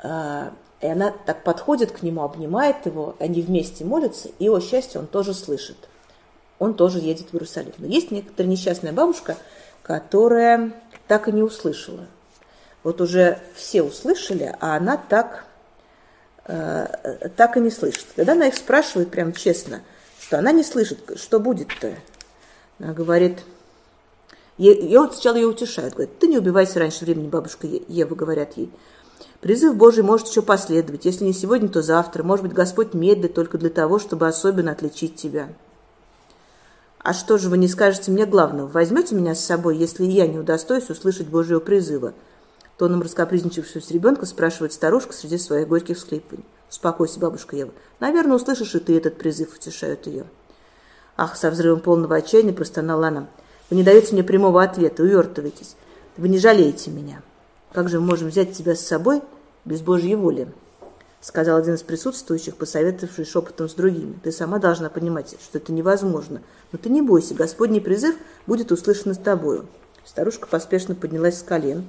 [SPEAKER 1] А, и она так подходит к нему, обнимает его, они вместе молятся, и, о счастье, он тоже слышит – он тоже едет в Иерусалим. Но есть некоторая несчастная бабушка, которая так и не услышала. Вот уже все услышали, а она так, э, так и не слышит. Когда она их спрашивает прям честно, что она не слышит, что будет-то, она говорит, я вот сначала ее утешают, говорит, ты не убивайся раньше времени, бабушка Ева, говорят ей. Призыв Божий может еще последовать, если не сегодня, то завтра. Может быть, Господь медлит только для того, чтобы особенно отличить тебя. А что же вы не скажете мне главного? Возьмете меня с собой, если я не удостоюсь услышать Божьего призыва? Тоном раскопризничавшегося ребенка спрашивает старушка среди своих горьких всклипаний. Успокойся, бабушка Ева. Наверное, услышишь и ты этот призыв, утешают ее. Ах, со взрывом полного отчаяния простонала она. Вы не даете мне прямого ответа, увертываетесь. Вы не жалеете меня. Как же мы можем взять тебя с собой без Божьей воли? сказал один из присутствующих, посоветовавший шепотом с другими. Ты сама должна понимать, что это невозможно. Но ты не бойся, Господний призыв будет услышан с тобою. Старушка поспешно поднялась с колен,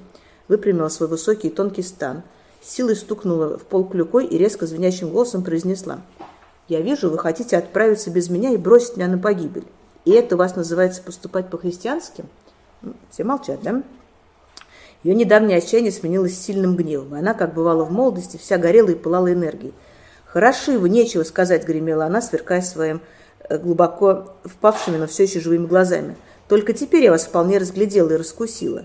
[SPEAKER 1] выпрямила свой высокий и тонкий стан, силой стукнула в пол клюкой и резко звенящим голосом произнесла. «Я вижу, вы хотите отправиться без меня и бросить меня на погибель. И это у вас называется поступать по-христиански?» Все молчат, да? Ее недавнее отчаяние сменилось сильным гневом, и она, как бывало в молодости, вся горела и пылала энергией. «Хороши вы, нечего сказать», — гремела она, сверкая своим э, глубоко впавшими, но все еще живыми глазами. «Только теперь я вас вполне разглядела и раскусила.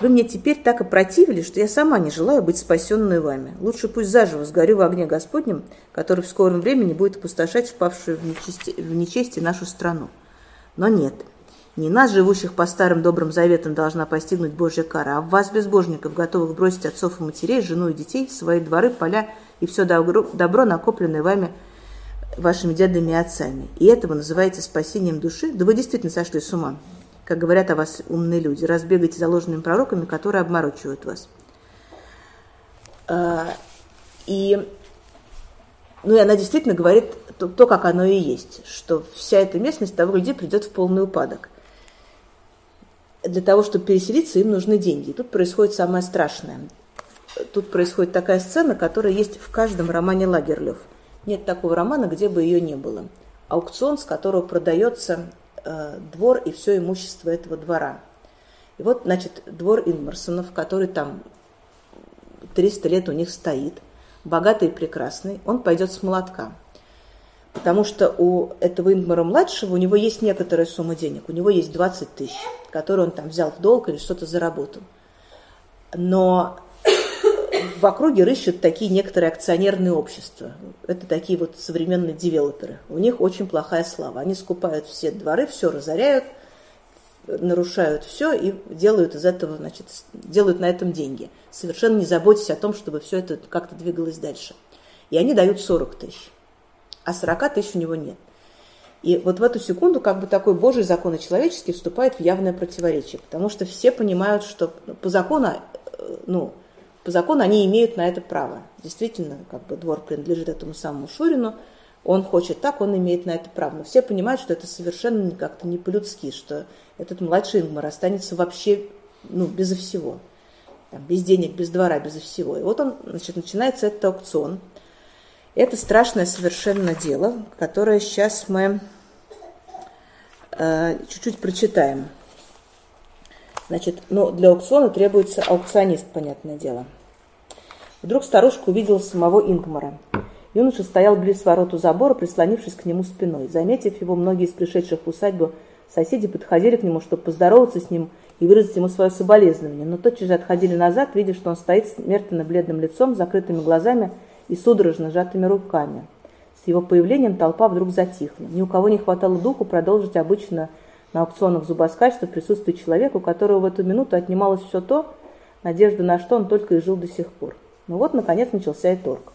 [SPEAKER 1] Вы мне теперь так опротивили, что я сама не желаю быть спасенной вами. Лучше пусть заживо сгорю в огне Господнем, который в скором времени будет опустошать впавшую в нечестие, в нечестие нашу страну. Но нет, не нас, живущих по старым добрым заветам, должна постигнуть Божья кара, а вас, безбожников, готовых бросить отцов и матерей, жену и детей, свои дворы, поля и все добро, накопленное вами, вашими дедами и отцами. И это вы называете спасением души? Да вы действительно сошли с ума, как говорят о вас умные люди. Разбегаете за ложными пророками, которые обморочивают вас. А, и, ну, и она действительно говорит то, то, как оно и есть, что вся эта местность того гляди придет в полный упадок для того, чтобы переселиться, им нужны деньги. И тут происходит самое страшное. Тут происходит такая сцена, которая есть в каждом романе Лагерлёв. Нет такого романа, где бы ее не было. Аукцион, с которого продается э, двор и все имущество этого двора. И вот, значит, двор Инмарсонов, который там 300 лет у них стоит, богатый и прекрасный, он пойдет с молотка. Потому что у этого Ингмара-младшего у него есть некоторая сумма денег. У него есть 20 тысяч, которые он там взял в долг или что-то заработал. Но в округе рыщут такие некоторые акционерные общества. Это такие вот современные девелоперы. У них очень плохая слава. Они скупают все дворы, все разоряют, нарушают все и делают из этого, значит, делают на этом деньги. Совершенно не заботясь о том, чтобы все это как-то двигалось дальше. И они дают 40 тысяч а 40 тысяч у него нет. И вот в эту секунду как бы такой Божий закон и человеческий вступает в явное противоречие, потому что все понимают, что по закону, э, ну, по закону они имеют на это право. Действительно, как бы двор принадлежит этому самому Шурину, он хочет так, он имеет на это право. Но все понимают, что это совершенно как-то не по-людски, что этот младший Ингмар останется вообще ну, безо всего. Там, без денег, без двора, безо всего. И вот он, значит, начинается этот аукцион. Это страшное совершенно дело, которое сейчас мы э, чуть-чуть прочитаем. Значит, ну, для аукциона требуется аукционист, понятное дело. Вдруг старушка увидела самого Ингмара. Юноша стоял близ ворот у забора, прислонившись к нему спиной. Заметив его, многие из пришедших в усадьбу соседи подходили к нему, чтобы поздороваться с ним и выразить ему свое соболезнование, но тотчас же отходили назад, видя, что он стоит с мертвенно-бледным лицом, закрытыми глазами и судорожно сжатыми руками. С его появлением толпа вдруг затихла. Ни у кого не хватало духу продолжить обычно на аукционах зубоскальства в присутствии человека, у которого в эту минуту отнималось все то, надежда на что он только и жил до сих пор. Ну вот, наконец, начался и торг.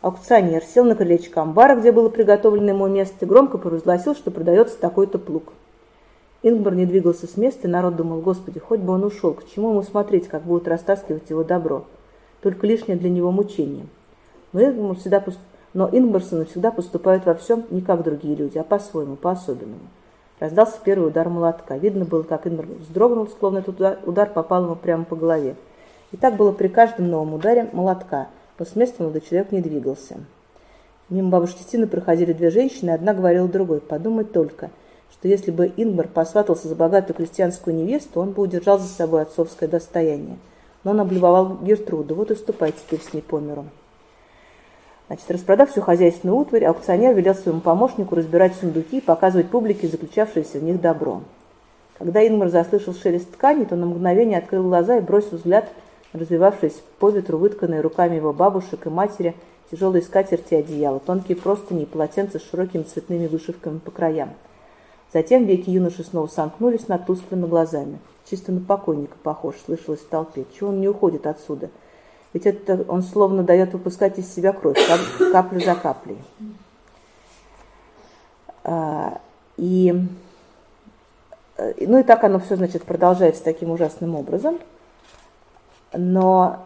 [SPEAKER 1] Аукционер сел на крылечко амбара, где было приготовлено ему место, и громко провозгласил, что продается такой-то плуг. Ингмар не двигался с места, и народ думал, господи, хоть бы он ушел, к чему ему смотреть, как будут растаскивать его добро. Только лишнее для него мучение. Но, Ингмар всегда, но Ингмарсоны всегда поступают во всем не как другие люди, а по-своему, по-особенному. Раздался первый удар молотка. Видно было, как Ингмар вздрогнул, словно этот удар, удар попал ему прямо по голове. И так было при каждом новом ударе молотка, но с места молодой человек не двигался. Мимо бабушки Тины проходили две женщины, одна говорила другой. Подумать только, что если бы Ингмар посватался за богатую крестьянскую невесту, он бы удержал за собой отцовское достояние. Но он облюбовал Гертруду. Вот и ступай теперь с ней по миру. Значит, распродав всю хозяйственную утварь, аукционер велел своему помощнику разбирать сундуки и показывать публике заключавшееся в них добро. Когда Ингмар заслышал шелест ткани, то на мгновение открыл глаза и бросил взгляд на развивавшись по ветру вытканные руками его бабушек и матери тяжелые скатерти и одеяла, тонкие простыни и полотенца с широкими цветными вышивками по краям. Затем веки юноши снова сомкнулись над тусклыми глазами. Чисто на покойника похож, слышалось в толпе. Чего он не уходит отсюда? Ведь это он словно дает выпускать из себя кровь, кап, каплю за каплей. А, и, э, ну и так оно все, значит, продолжается таким ужасным образом. Но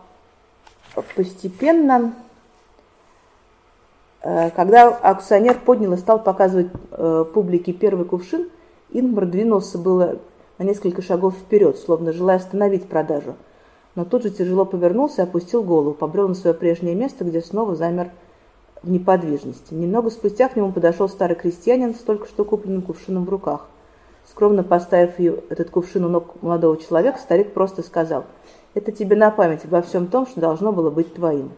[SPEAKER 1] постепенно, э, когда аукционер поднял и стал показывать э, публике первый кувшин, Ингмар двинулся было на несколько шагов вперед, словно желая остановить продажу – но тут же тяжело повернулся и опустил голову, побрел на свое прежнее место, где снова замер в неподвижности. Немного спустя к нему подошел старый крестьянин с только что купленным кувшином в руках. Скромно поставив этот кувшин у ног молодого человека, старик просто сказал, «Это тебе на память обо всем том, что должно было быть твоим».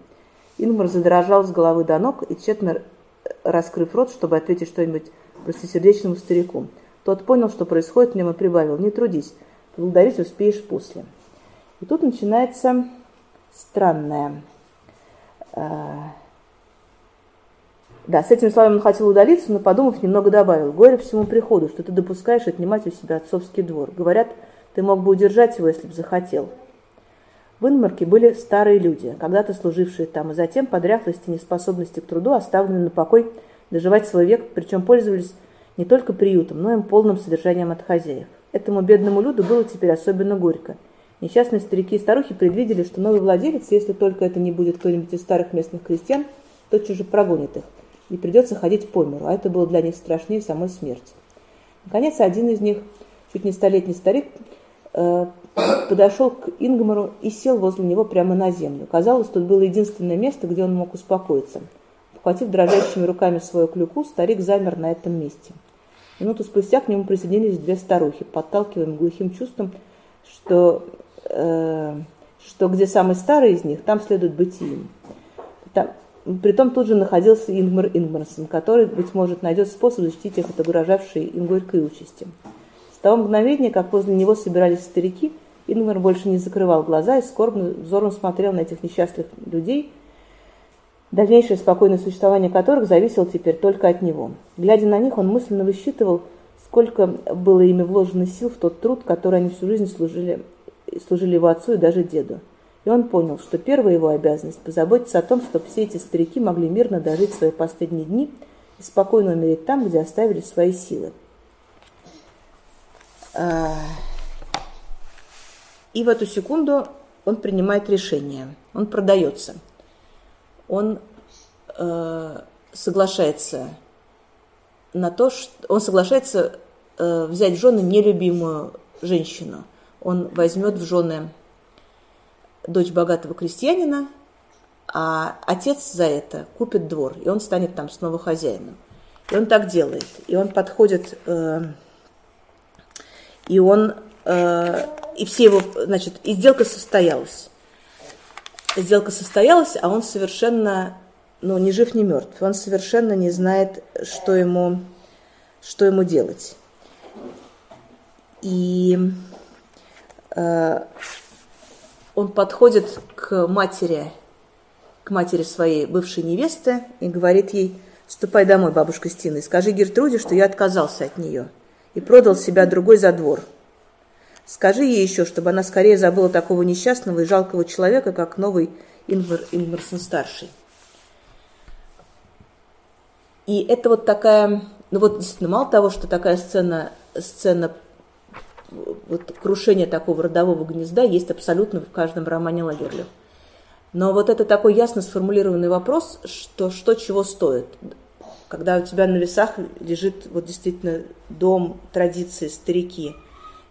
[SPEAKER 1] Ингмар задрожал с головы до ног и, тщетно раскрыв рот, чтобы ответить что-нибудь простосердечному старику. Тот понял, что происходит в нем и прибавил, «Не трудись, благодарить успеешь после». И тут начинается странное. А, да, с этими словами он хотел удалиться, но, подумав, немного добавил. Горе всему приходу, что ты допускаешь отнимать у себя отцовский двор. Говорят, ты мог бы удержать его, если бы захотел. В Инмарке были старые люди, когда-то служившие там, и затем по дряхлости и неспособности к труду оставлены на покой доживать свой век, причем пользовались не только приютом, но и полным содержанием от хозяев. Этому бедному люду было теперь особенно горько – Несчастные старики и старухи предвидели, что новый владелец, если только это не будет кто-нибудь из старых местных крестьян, тотчас же прогонит их, и придется ходить по миру, а это было для них страшнее самой смерти. Наконец, один из них, чуть не столетний старик, э, подошел к Ингмару и сел возле него прямо на землю. Казалось, тут было единственное место, где он мог успокоиться. Похватив дрожащими руками свою клюку, старик замер на этом месте. Минуту спустя к нему присоединились две старухи, подталкиваемые глухим чувством, что что где самый старый из них, там следует быть им. Там, притом тут же находился Ингмар Ингмарсон, который, быть может, найдет способ защитить их от угрожавшей им горькой участи. С того мгновения, как возле него собирались старики, Ингмар больше не закрывал глаза и скорбно взором смотрел на этих несчастных людей, дальнейшее спокойное существование которых зависело теперь только от него. Глядя на них, он мысленно высчитывал, сколько было ими вложено сил в тот труд, который они всю жизнь служили служили его отцу и даже деду. И он понял, что первая его обязанность – позаботиться о том, чтобы все эти старики могли мирно дожить свои последние дни и спокойно умереть там, где оставили свои силы. А, и в эту секунду он принимает решение, он продается, он э, соглашается на то, что он соглашается э, взять в жены нелюбимую женщину. Он возьмет в жены дочь богатого крестьянина, а отец за это купит двор, и он станет там снова хозяином. И он так делает. И он подходит, э, и он, э, и все его, значит, и сделка состоялась. Сделка состоялась, а он совершенно, ну, ни жив, ни мертв. Он совершенно не знает, что ему, что ему делать. И он подходит к матери, к матери своей бывшей невесты и говорит ей, ступай домой, бабушка Стина, и скажи Гертруде, что я отказался от нее и продал себя другой за двор. Скажи ей еще, чтобы она скорее забыла такого несчастного и жалкого человека, как новый Ингвар Ингварсон-старший. И это вот такая, ну вот действительно, мало того, что такая сцена, сцена вот крушения такого родового гнезда есть абсолютно в каждом романе Лагерлев. Но вот это такой ясно сформулированный вопрос, что что чего стоит. Когда у тебя на весах лежит вот действительно дом, традиции, старики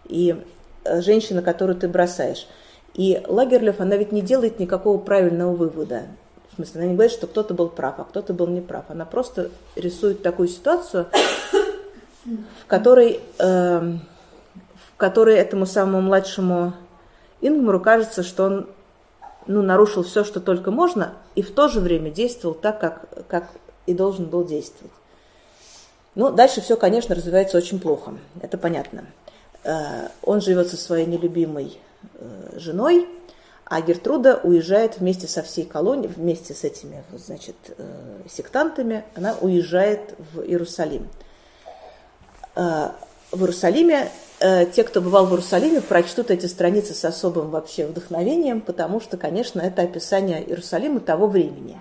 [SPEAKER 1] и э, женщина, которую ты бросаешь. И Лагерлев, она ведь не делает никакого правильного вывода. В смысле, она не говорит, что кто-то был прав, а кто-то был неправ. Она просто рисует такую ситуацию, в которой, э, в которой этому самому младшему Ингмару кажется, что он ну, нарушил все, что только можно, и в то же время действовал так, как, как и должен был действовать. Ну, дальше все, конечно, развивается очень плохо, это понятно. Э, он живет со своей нелюбимой э, женой, а Гертруда уезжает вместе со всей колонией, вместе с этими, значит, э, сектантами, она уезжает в Иерусалим. В Иерусалиме Э, те, кто бывал в Иерусалиме, прочтут эти страницы с особым вообще вдохновением, потому что, конечно, это описание Иерусалима того времени.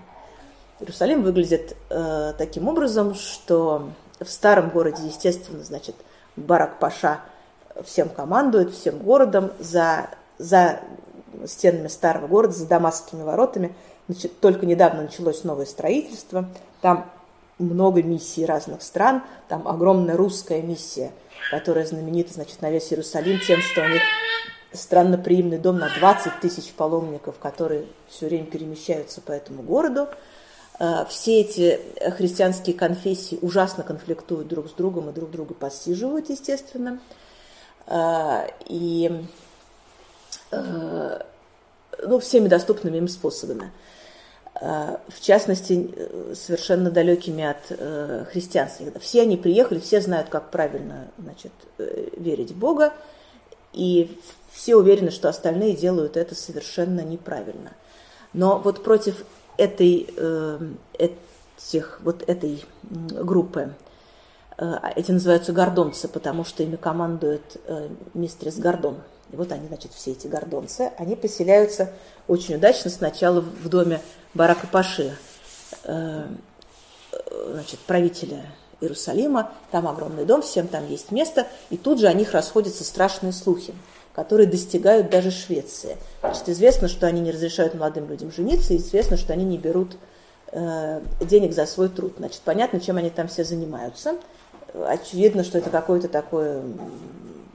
[SPEAKER 1] Иерусалим выглядит э, таким образом, что в старом городе, естественно, значит, Барак Паша всем командует, всем городом, за, за стенами старого города, за дамасскими воротами. Значит, только недавно началось новое строительство, там много миссий разных стран, там огромная русская миссия – которая знаменита, значит, на весь Иерусалим тем, что у них странноприимный дом на 20 тысяч паломников, которые все время перемещаются по этому городу. Э, все эти христианские конфессии ужасно конфликтуют друг с другом и друг друга подсиживают, естественно. Э, и э, ну, всеми доступными им способами. Э, в частности, э, совершенно далекими от э, христианства. Все они приехали, все знают, как правильно значит, верить в Бога, и все уверены, что остальные делают это совершенно неправильно. Но вот против этой, этих, вот этой группы, эти называются гордонцы, потому что ими командует мистерис Гордон. И вот они, значит, все эти гордонцы, они поселяются очень удачно сначала в доме Барака Паши, э, значит, правителя Иерусалима. Там огромный дом, всем там есть место. И тут же о них расходятся страшные слухи, которые достигают даже Швеции. Значит, известно, что они не разрешают молодым людям жениться, и известно, что они не берут э, денег за свой труд. Значит, понятно, чем они там все занимаются. Очевидно, что это какое-то такое,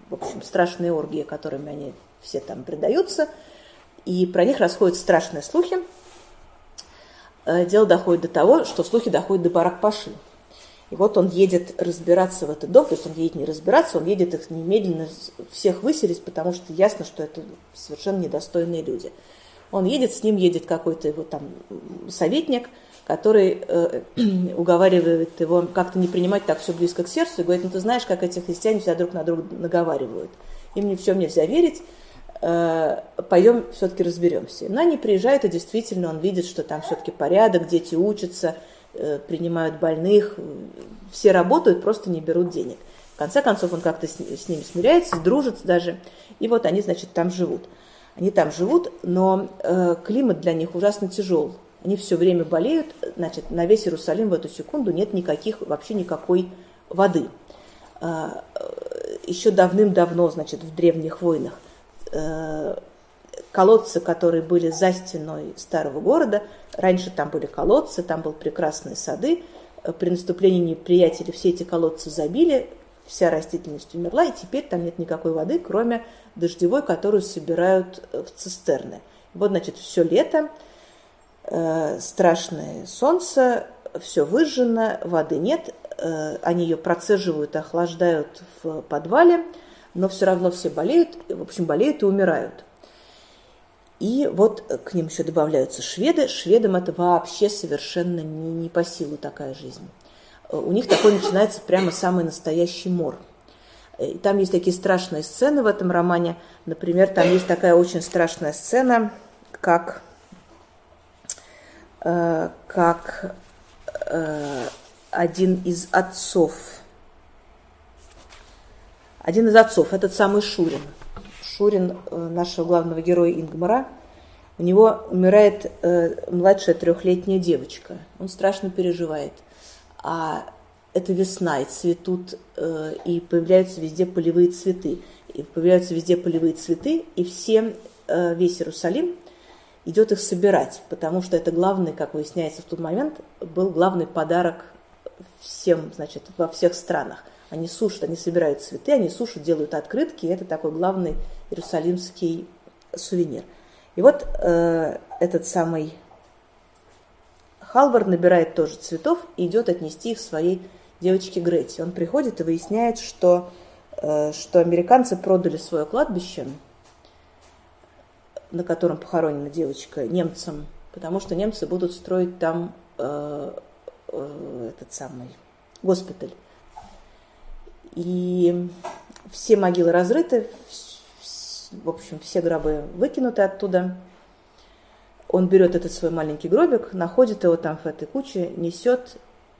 [SPEAKER 1] в общем, страшные оргии, которыми они все там предаются. И про них расходятся страшные слухи. Э, дело доходит до того, что слухи доходят до Барак-Паши. И вот он едет разбираться в этот дом, то есть он едет не разбираться, он едет их немедленно всех выселить, потому что ясно, что это совершенно недостойные люди. Он едет, с ним едет какой-то его там советник, который э, уговаривает его как-то не принимать так все близко к сердцу и говорит, ну ты знаешь, как эти христиане все друг на друга наговаривают. Им ни в чем нельзя верить, пойдем все-таки разберемся. Но они приезжают, и действительно он видит, что там все-таки порядок, дети учатся, э, принимают больных, все работают, просто не берут денег. В конце концов он как-то с, ними смиряется, дружит даже, и вот они, значит, там живут. Они там живут, но э, климат для них ужасно тяжел. Они все время болеют, значит, на весь Иерусалим в эту секунду нет никаких, вообще никакой воды. Э, еще давным-давно, значит, в древних войнах – Э, колодцы, которые были за стеной старого города. Раньше там были колодцы, там были прекрасные сады. При наступлении неприятеля все эти колодцы забили, вся растительность умерла, и теперь там нет никакой воды, кроме дождевой, которую собирают в цистерны. Вот, значит, все лето, э, страшное солнце, все выжжено, воды нет, э, они ее процеживают, охлаждают в подвале, но все равно все болеют, в общем, болеют и умирают. И вот к ним еще добавляются шведы. Шведам это вообще совершенно не, не по силу такая жизнь. У них такой начинается прямо самый настоящий мор. Э, и там есть такие страшные сцены в этом романе. Например, там есть такая очень страшная сцена, как, э, как э, один из отцов, один из отцов, этот самый Шурин – Шурин, э, нашего главного героя Ингмара, у него умирает э, младшая трехлетняя девочка. Он страшно переживает. А это весна, и цветут, э, и появляются везде полевые цветы. И появляются везде полевые цветы, и все, весь Иерусалим идет их собирать, потому что это главный, как выясняется в тот момент, был главный подарок всем, значит, во всех странах. Они сушат, они собирают цветы, они сушат, делают открытки, это такой главный иерусалимский сувенир. И вот э, этот самый Халвар набирает тоже цветов и идет отнести их своей девочке Гретти. Он приходит и выясняет, что, э, что американцы продали свое кладбище, на котором похоронена девочка, немцам, потому что немцы будут строить там э, э, этот самый госпиталь. И все могилы разрыты, в общем, все гробы выкинуты оттуда. Он берет этот свой маленький гробик, находит его там в этой куче, несет.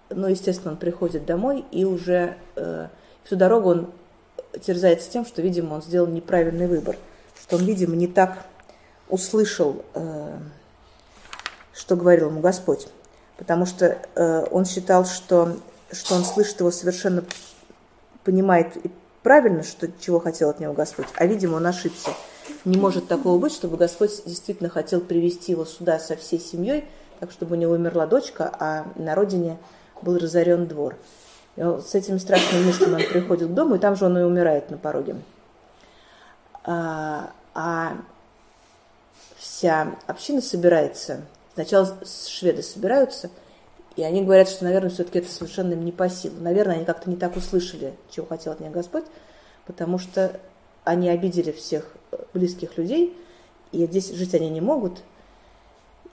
[SPEAKER 1] Ну, естественно, он приходит домой и уже э, всю дорогу он терзается тем, что, видимо, он сделал неправильный выбор, что он, видимо, не так услышал, э, что говорил ему Господь. Потому что э, он считал, что, что он слышит его совершенно, понимает правильно, что, чего хотел от него Господь, а, видимо, он ошибся. Не может такого быть, чтобы Господь действительно хотел привести его сюда со всей семьей, так, чтобы у него умерла дочка, а на родине был разорен двор. И с этими страшными мыслями он приходит к дому, и там же он и умирает на пороге. А, а вся община собирается. Сначала шведы собираются – и они говорят, что, наверное, все-таки это совершенно им не по силу. Наверное, они как-то не так услышали, чего хотел от них Господь, потому что они обидели всех близких людей, и здесь жить они не могут.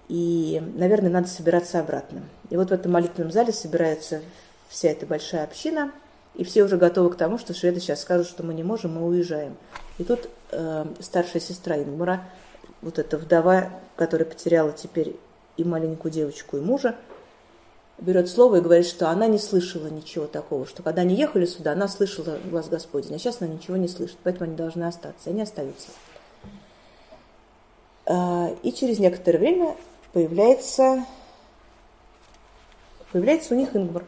[SPEAKER 1] И, наверное, надо собираться обратно. И вот в этом молитвенном зале собирается вся эта большая община, и все уже готовы к тому, что шведы сейчас скажут, что мы не можем, мы уезжаем. И тут э, старшая сестра Ингмара, вот эта вдова, которая потеряла теперь и маленькую девочку, и мужа, берет слово и говорит, что она не слышала ничего такого, что когда они ехали сюда, она слышала глаз Господень, а сейчас она ничего не слышит, поэтому они должны остаться, они остаются. А, и через некоторое время появляется, появляется у них Ингмар,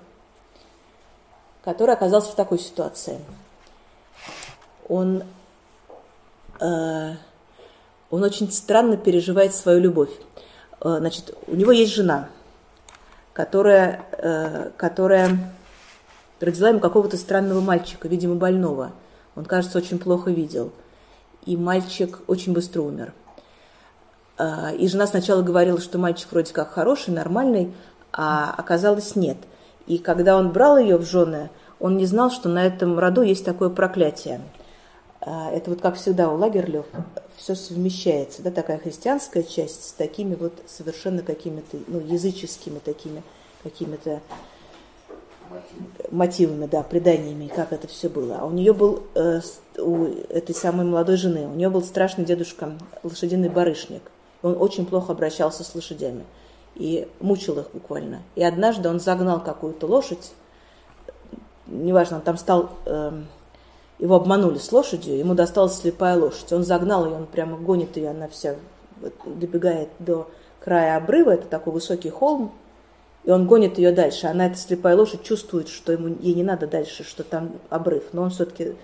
[SPEAKER 1] который оказался в такой ситуации. Он, э, он очень странно переживает свою любовь. Э, значит, у него есть жена – которая, э, которая родила ему какого-то странного мальчика, видимо, больного. Он, кажется, очень плохо видел. И мальчик очень быстро умер. Э, и жена сначала говорила, что мальчик вроде как хороший, нормальный, а оказалось нет. И когда он брал ее в жены, он не знал, что на этом роду есть такое проклятие. Э, это вот как всегда у Лагерлев все совмещается, да, такая христианская часть с такими вот совершенно какими-то, ну, языческими такими какими-то мотивами, да, преданиями, как это все было. А у нее был, э, у этой самой молодой жены, у нее был страшный дедушка, лошадиный барышник. Он очень плохо обращался с лошадями и мучил их буквально. И однажды он загнал какую-то лошадь, неважно, он там стал... Э, его обманули с лошадью, ему досталась слепая лошадь. Он загнал ее, он прямо гонит ее, она вся добегает до края обрыва, это такой высокий холм, и он гонит ее дальше. Она, эта слепая лошадь, чувствует, что ему, ей не надо дальше, что там обрыв, но он все-таки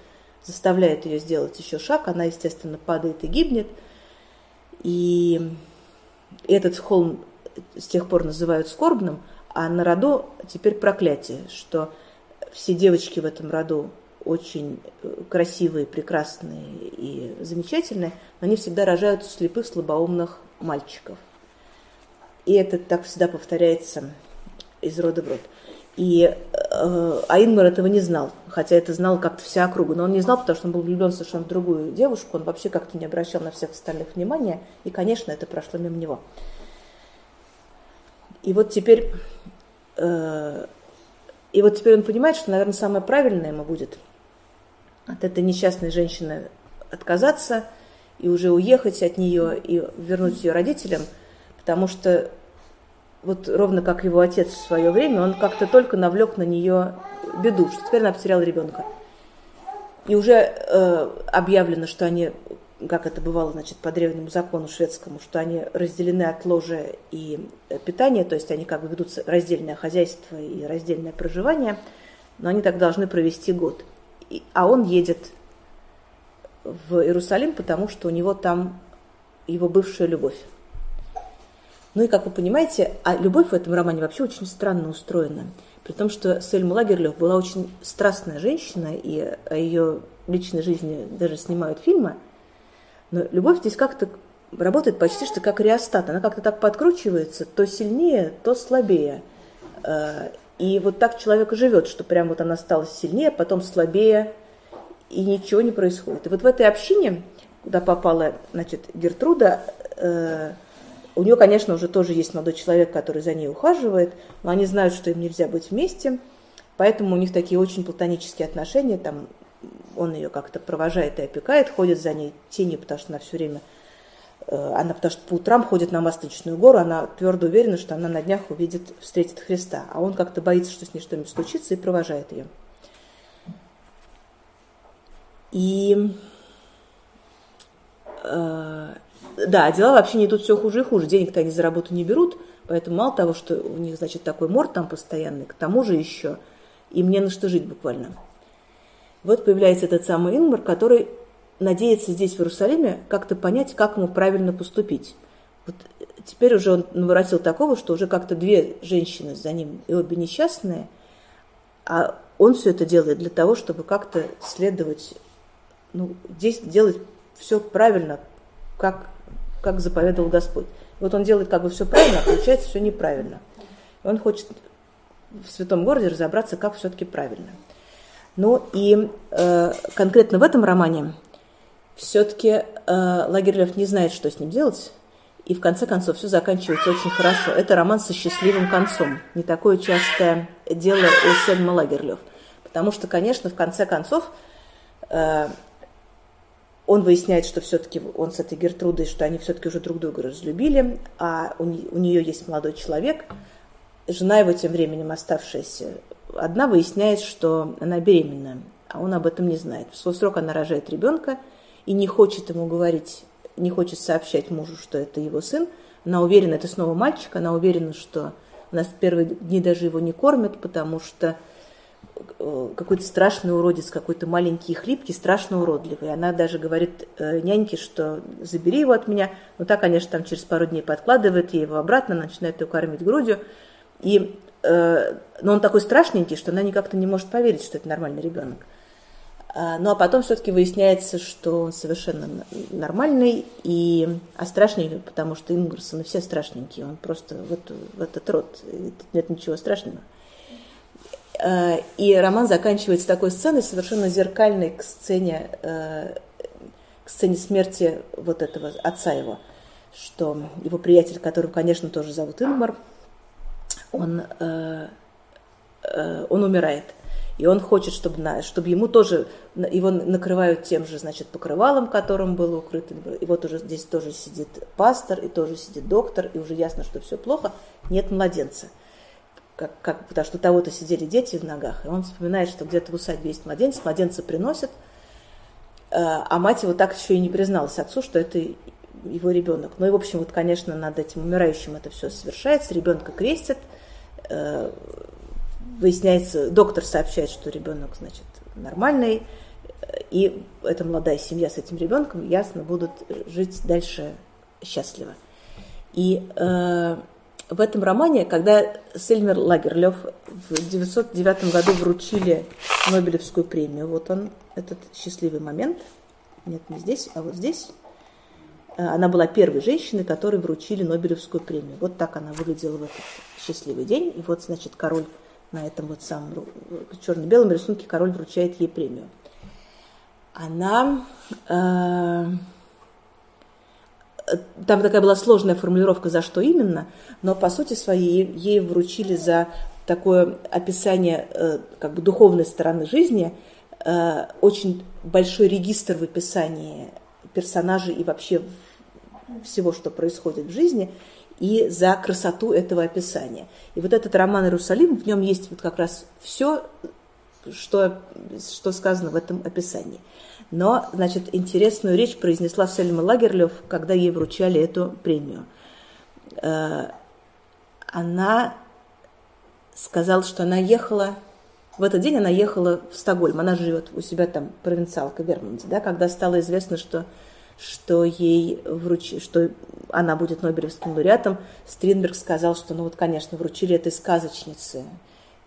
[SPEAKER 1] заставляет ее сделать еще шаг, она, естественно, падает и гибнет. И этот холм с тех пор называют скорбным, а на роду теперь проклятие, что все девочки в этом роду очень э, красивые, прекрасные и замечательные, но они всегда рожают слепых, слабоумных мальчиков. И это так всегда повторяется из рода в род. И э, Аинмар этого не знал, хотя это знал как-то вся округа. Но он не знал, потому что он был влюблен совершенно в другую девушку, он вообще как-то не обращал на всех остальных внимания, и, конечно, это прошло мимо него. И вот теперь, э, и вот теперь он понимает, что, наверное, самое правильное ему будет от этой несчастной женщины отказаться и уже уехать от нее и вернуть ее родителям, потому что вот ровно как его отец в свое время, он как-то только навлек на нее беду, что теперь она потеряла ребенка. И уже э, объявлено, что они, как это бывало, значит, по древнему закону шведскому, что они разделены от ложа и питания, то есть они как бы ведут раздельное хозяйство и раздельное проживание, но они так должны провести год. А он едет в Иерусалим, потому что у него там его бывшая любовь. Ну и, как вы понимаете, а любовь в этом романе вообще очень странно устроена. При том, что Сельма Лагерлёв была очень страстная женщина, и о ее личной жизни даже снимают фильмы. Но любовь здесь как-то работает почти что как реостат. Она как-то так подкручивается, то сильнее, то слабее. И вот так человек живет, что прям вот она стала сильнее, потом слабее, и ничего не происходит. И вот в этой общине, куда попала, значит, Гертруда, э, у нее, конечно, уже тоже есть молодой человек, который за ней ухаживает, но они знают, что им нельзя быть вместе, поэтому у них такие очень платонические отношения, там он ее как-то провожает и опекает, ходит за ней тенью, потому что она все время, она потому что по утрам ходит на Масличную гору, она твердо уверена, что она на днях увидит, встретит Христа, а он как-то боится, что с ней что-нибудь случится и провожает ее. И э, да, дела вообще не идут все хуже и хуже. Денег-то они за работу не берут, поэтому мало того, что у них, значит, такой мор там постоянный, к тому же еще им не на что жить буквально. Вот появляется этот самый Ингмар, который надеется здесь, в Иерусалиме, как-то понять, как ему правильно поступить. Вот теперь уже он наворотил такого, что уже как-то две женщины за ним, и обе несчастные, а он все это делает для того, чтобы как-то следовать, ну, здесь делать все правильно, как как заповедовал Господь. Вот он делает как бы все правильно, а получается все неправильно. Он хочет в святом городе разобраться, как все-таки правильно. Ну и э, конкретно в этом романе все-таки э, Лагерлев не знает, что с ним делать, и в конце концов все заканчивается очень хорошо. Это роман со счастливым концом. Не такое частое дело у Сельма Лагерлев. Потому что, конечно, в конце концов э, он выясняет, что все-таки он с этой Гертрудой, что они все-таки уже друг друга разлюбили, а у, у нее есть молодой человек. Жена его тем временем, оставшаяся одна, выясняет, что она беременна, а он об этом не знает. В свой срок она рожает ребенка и не хочет ему говорить, не хочет сообщать мужу, что это его сын. Она уверена, это снова мальчик, она уверена, что у нас первые дни даже его не кормят, потому что Э, какой-то страшный уродец, какой-то маленький хлипкий, страшно уродливый. Она даже говорит э, няньке, что забери его от меня. Но та, конечно, там через пару дней подкладывает ей его обратно, начинает ее кормить грудью. И, э, но он такой страшненький, что она никак-то не может поверить, что это нормальный ребенок. А, ну а потом все-таки выясняется, что он совершенно нормальный, и, а страшненький, потому что Ингерсоны все страшненькие, он просто в, эту, в этот род, нет ничего страшного. Э, и роман заканчивается такой сценой, совершенно зеркальной к сцене, э, к сцене смерти вот этого отца его, что его приятель, которого, конечно, тоже зовут Ингмар, он, он умирает. И он хочет, чтобы, чтобы ему тоже, его накрывают тем же, значит, покрывалом, которым было укрыто. И вот уже здесь тоже сидит пастор, и тоже сидит доктор, и уже ясно, что все плохо. Нет младенца как, как, потому что у того-то сидели дети в ногах, и он вспоминает, что где-то в усадьбе есть младенец, младенца приносят, э, а мать его так еще и не призналась отцу, что это его ребенок. Ну и, в общем, вот, конечно, над этим умирающим это все совершается, ребенка крестят, э, выясняется, доктор сообщает, что ребенок, значит, нормальный, и эта молодая семья с этим ребенком ясно будут жить дальше счастлива. И э, в этом романе, когда Сельмер Лагерлёв в 1909 году вручили Нобелевскую премию, вот он, этот счастливый момент, нет, не здесь, а вот здесь, э, она была первой женщиной, которой вручили Нобелевскую премию. Вот так она выглядела в этот счастливый день. И вот, значит, король на этом вот самом черно-белом рисунке король вручает ей премию. Она э, там такая была сложная формулировка, за что именно, но по сути своей ей вручили за такое описание э, как бы духовной стороны жизни, э, очень большой регистр в описании персонажей и вообще всего, что происходит в жизни, и за красоту этого описания. И вот этот роман «Иерусалим», в нем есть вот как раз все, что, что сказано в этом описании. Но, значит, интересную речь произнесла Сельма Лагерлёв, когда ей вручали эту премию. Э, она сказала, что она ехала, в этот день она ехала в Стокгольм, она живет у себя там, провинциалка Вермонте, да, когда стало известно, что, что ей вручили, что она будет Нобелевским лауреатом, Стринберг сказал, что, ну вот, конечно, вручили этой сказочнице,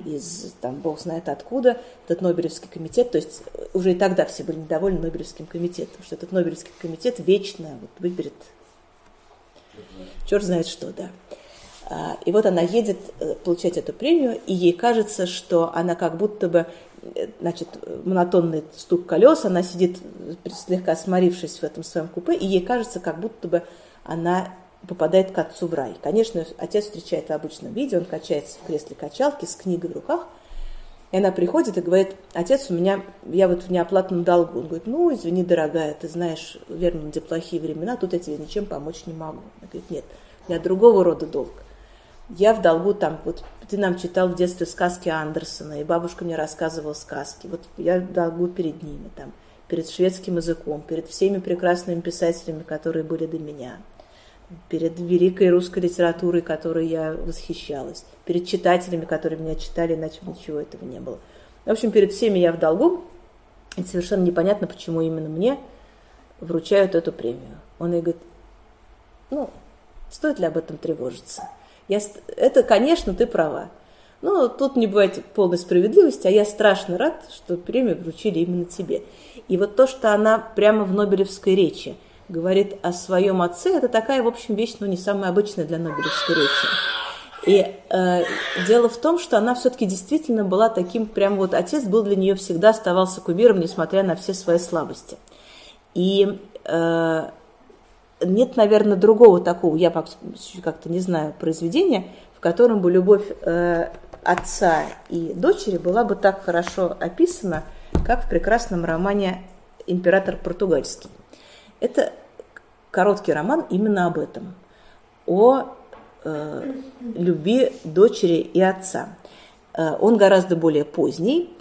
[SPEAKER 1] из, там, бог знает откуда, этот Нобелевский комитет, то есть уже и тогда все были недовольны Нобелевским комитетом, что этот Нобелевский комитет вечно вот, выберет черт знает что, да. А, и вот она едет э, получать эту премию, и ей кажется, что она как будто бы, э, значит, монотонный стук колес, она сидит слегка сморившись в этом своем купе, и ей кажется, как будто бы она попадает к отцу в рай. Конечно, отец встречает в обычном виде, он качается в кресле качалки с книгой в руках, и она приходит и говорит, отец, у меня, я вот в неоплатном долгу. Он говорит, ну, извини, дорогая, ты знаешь, верно, где плохие времена, тут я тебе ничем помочь не могу. Она говорит, нет, у меня другого рода долг. Я в долгу там, вот ты нам читал в детстве сказки Андерсона, и бабушка мне рассказывала сказки. Вот я долгу перед ними, там, перед шведским языком, перед всеми прекрасными писателями, которые были до меня перед великой русской литературой, которой я восхищалась, перед читателями, которые меня читали, иначе ничего этого не было. В общем, перед всеми я в долгу, и совершенно непонятно, почему именно мне вручают эту премию. Он ей говорит, ну, стоит ли об этом тревожиться? Я, это, конечно, ты права. Но тут не бывает полной справедливости, а я страшно рад, что премию вручили именно тебе. И вот то, что она прямо в Нобелевской речи – говорит о своем отце, это такая, в общем, вещь, ну, не самая обычная для Нобелевской речи. И э, дело в том, что она все-таки действительно была таким, прям вот отец был для нее всегда оставался кумиром, несмотря на все свои слабости. И э, нет, наверное, другого такого, я как-то не знаю, произведения, в котором бы любовь э, отца и дочери была бы так хорошо описана, как в прекрасном романе «Император португальский». Это короткий роман именно об этом, о э, любви дочери и отца. Э, он гораздо более поздний,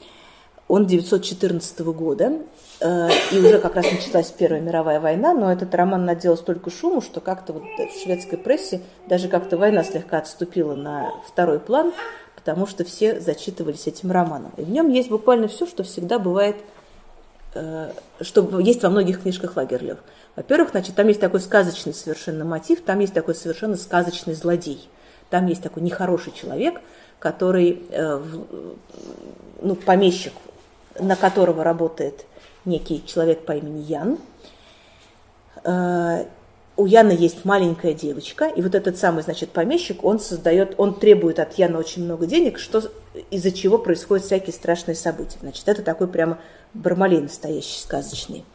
[SPEAKER 1] он 914 года, э, и уже как раз началась Первая мировая война, но этот роман наделал столько шуму, что как-то вот в шведской прессе даже как-то война слегка отступила на второй план, потому что все зачитывались этим романом. И в нем есть буквально все, что всегда бывает – Э, что есть во многих книжках Лагерлев. Во-первых, значит, там есть такой сказочный совершенно мотив, там есть такой совершенно сказочный злодей. Там есть такой нехороший человек, который, э, ну, помещик, на которого работает некий человек по имени Ян. Э, у Яна есть маленькая девочка, и вот этот самый, значит, помещик, он создает, он требует от Яна очень много денег, что, из-за чего происходят всякие страшные события. Значит, это такой прямо Бармалей настоящий, сказочный.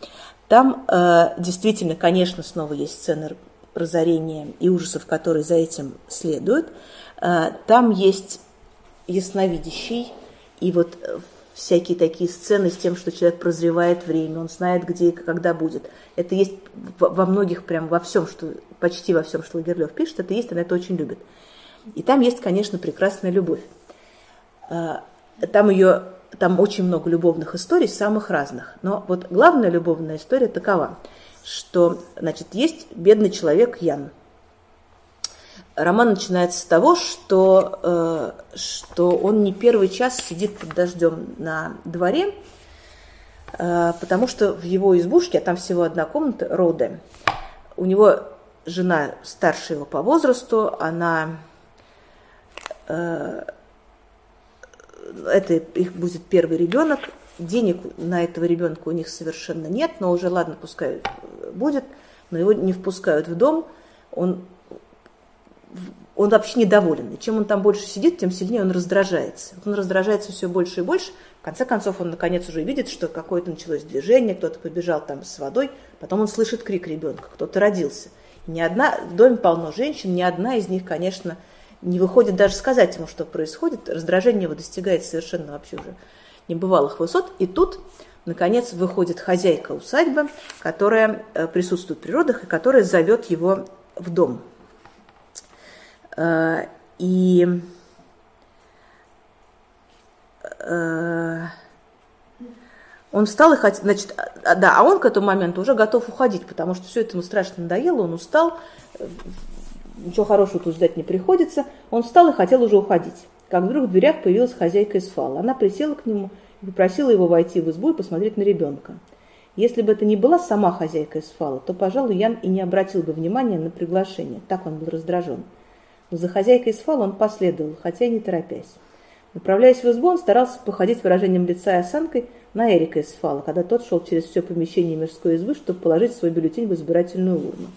[SPEAKER 1] Там э, действительно, конечно, снова есть сцены разорения и ужасов, которые за этим следуют. Э, там есть ясновидящий, и вот всякие такие сцены с тем, что человек прозревает время, он знает, где и когда будет. Это есть во многих, прям во всем, что почти во всем, что Лагерлёв пишет, это есть, она это очень любит. И там есть, конечно, прекрасная любовь. Э, там ее там очень много любовных историй, самых разных. Но вот главная любовная история такова, что, значит, есть бедный человек Ян. Роман начинается с того, что, э, что он не первый час сидит под дождем на дворе, э, потому что в его избушке, а там всего одна комната, роды, у него жена старше его по возрасту, она э, это их будет первый ребенок, денег на этого ребенка у них совершенно нет, но уже ладно, пускай будет, но его не впускают в дом, он, он вообще недоволен. И чем он там больше сидит, тем сильнее он раздражается. Он раздражается все больше и больше. В конце концов, он наконец уже видит, что какое-то началось движение, кто-то побежал там с водой, потом он слышит крик ребенка, кто-то родился. И ни одна, в доме полно женщин, ни одна из них, конечно, не выходит даже сказать ему, что происходит. Раздражение его достигает совершенно вообще уже небывалых высот. И тут, наконец, выходит хозяйка усадьбы, которая э, присутствует в природах и которая зовет его в дом. Э, и э, он встал и хотел, значит, а, да, а он к этому моменту уже готов уходить, потому что все это ему страшно надоело, он устал, ничего хорошего тут ждать не приходится. Он встал и хотел уже уходить. Как вдруг в дверях появилась хозяйка из фала. Она присела к нему и попросила его войти в избу и посмотреть на ребенка. Если бы это не была сама хозяйка из фала, то, пожалуй, Ян и не обратил бы внимания на приглашение. Так он был раздражен. За хозяйкой из фала он последовал, хотя и не торопясь. Направляясь в избу, он старался походить выражением лица и осанкой на Эрика из фала, когда тот шел через все помещение мирской избы, чтобы положить свой бюллетень в избирательную урну.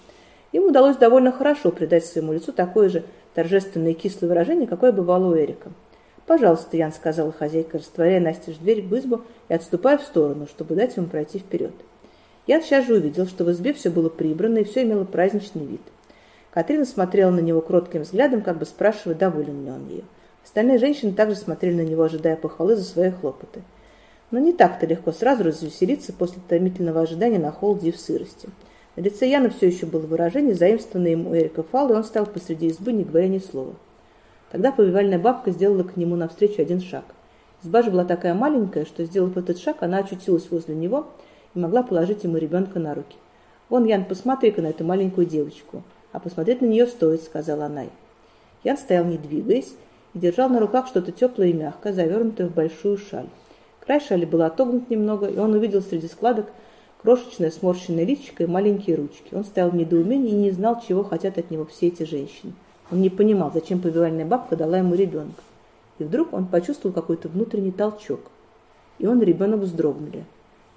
[SPEAKER 1] Ему удалось довольно хорошо придать своему лицу такое же торжественное и кислое выражение, какое бывало у Эрика. «Пожалуйста, Ян», — сказала хозяйка, растворяя настежь дверь в избу и отступая в сторону, чтобы дать ему пройти вперед. Ян сейчас же увидел, что в избе все было прибрано и все имело праздничный вид. Катрина смотрела на него кротким взглядом, как бы спрашивая, доволен ли он ею. Остальные женщины также смотрели на него, ожидая похвалы за свои хлопоты. Но не так-то легко сразу развеселиться после томительного ожидания на холоде и в сырости. На лице Яна все еще было выражение, заимствованное ему Эрика Фал, и он стал посреди избы, не говоря ни слова. Тогда повивальная бабка сделала к нему навстречу один шаг. Изба же была такая маленькая, что, сделав этот шаг, она очутилась возле него и могла положить ему ребенка на руки. «Вон, Ян, посмотри-ка на эту маленькую девочку. А посмотреть на нее стоит», — сказала она. Ян стоял, не двигаясь, и держал на руках что-то теплое и мягкое, завернутое в большую шаль. Край шали был отогнут немного, и он увидел среди складок крошечное сморщенное личико и маленькие ручки. Он стоял в недоумении и не знал, чего хотят от него все эти женщины. Он не понимал, зачем повивальная бабка дала ему ребенка. И вдруг он почувствовал какой-то внутренний толчок. И он и ребенок вздрогнули.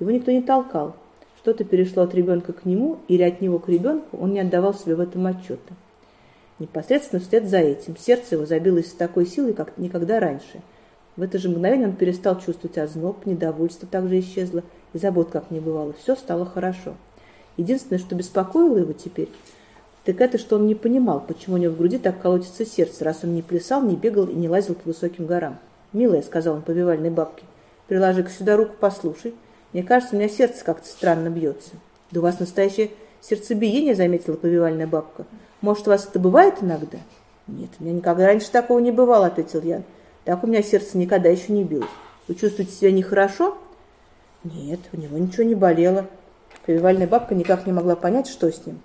[SPEAKER 1] Его никто не толкал. Что-то перешло от ребенка к нему или от него к ребенку, он не отдавал себе в этом отчета. Непосредственно вслед за этим сердце его забилось с такой силой, как никогда раньше. В это же мгновение он перестал чувствовать озноб, недовольство также исчезло – и забот как не бывало. Все стало хорошо. Единственное, что беспокоило его теперь, так это, что он не понимал, почему у него в груди так колотится сердце, раз он не плясал, не бегал и не лазил по высоким горам. «Милая», — сказал он повивальной бабке, — «приложи-ка сюда руку, послушай. Мне кажется, у меня сердце как-то странно бьется». «Да у вас настоящее сердцебиение», — заметила повивальная бабка. «Может, у вас это бывает иногда?» «Нет, у меня никогда раньше такого не бывало», — ответил Ян. «Так у меня сердце никогда еще не билось. Вы чувствуете себя нехорошо?» Нет, у него ничего не болело. Повивальная бабка никак не могла понять, что с ним.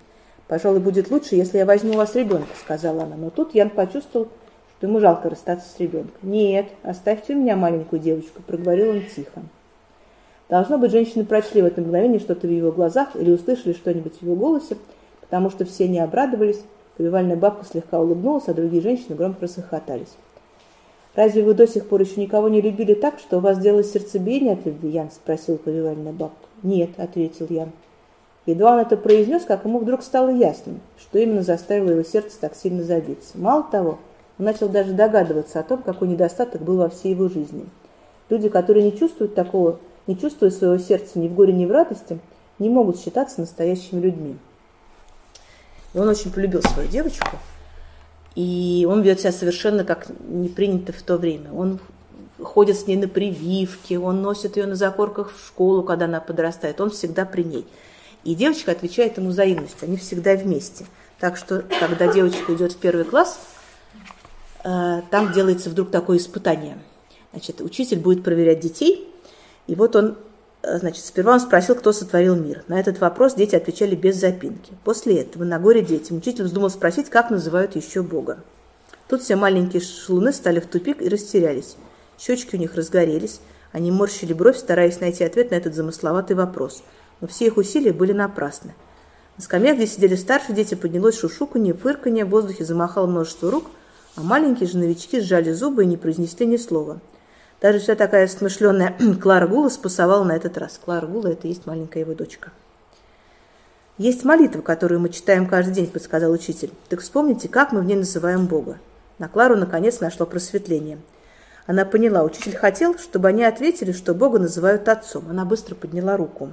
[SPEAKER 1] «Пожалуй, будет лучше, если я возьму у вас ребенка», — сказала она. Но тут Ян почувствовал, что ему жалко расстаться с ребенком. «Нет, оставьте у меня маленькую девочку», — проговорил он тихо. Должно быть, женщины прочли в это мгновение что-то в его глазах или услышали что-нибудь в его голосе, потому что все не обрадовались. Повивальная бабка слегка улыбнулась, а другие женщины громко расхохотались. «Разве вы до сих пор еще никого не любили так, что у вас делалось сердцебиение от любви, Ян?» – спросил повивальная бабка. «Нет», – ответил Ян. Едва он это произнес, как ему вдруг стало ясным, что именно заставило его сердце так сильно забиться. Мало того, он начал даже догадываться о том, какой недостаток был во всей его жизни. Люди, которые не чувствуют такого, не чувствуют своего сердца ни в горе, ни в радости, не могут считаться настоящими людьми. И он очень полюбил свою девочку – и он ведет себя совершенно как не принято в то время. Он ходит с ней на прививки, он носит ее на закорках в школу, когда она подрастает. Он всегда при ней. И девочка отвечает ему взаимностью. Они всегда вместе. Так что, когда девочка идет в первый класс, э, там делается вдруг такое испытание. Значит, учитель будет проверять детей, и вот он Э, значит, сперва он спросил, кто сотворил мир. На этот вопрос дети отвечали без запинки. После этого на горе детям учитель вздумал спросить, как называют еще Бога. Тут все маленькие шалуны стали в тупик и растерялись. Щечки у них разгорелись. Они морщили бровь, стараясь найти ответ на этот замысловатый вопрос. Но все их усилия были напрасны. На скамьях, где сидели старшие дети, поднялось шушуканье, фырканье, в воздухе замахало множество рук, а маленькие же новички сжали зубы и не произнесли ни слова. Даже вся такая смышленная Клара Гула спасовала на этот раз. Клара Гула – это и есть маленькая его дочка. «Есть молитва, которую мы читаем каждый день», – подсказал учитель. «Так вспомните, как мы в ней называем Бога». На Клару, наконец, нашло просветление. Она поняла, учитель хотел, чтобы они ответили, что Бога называют Отцом. Она быстро подняла руку.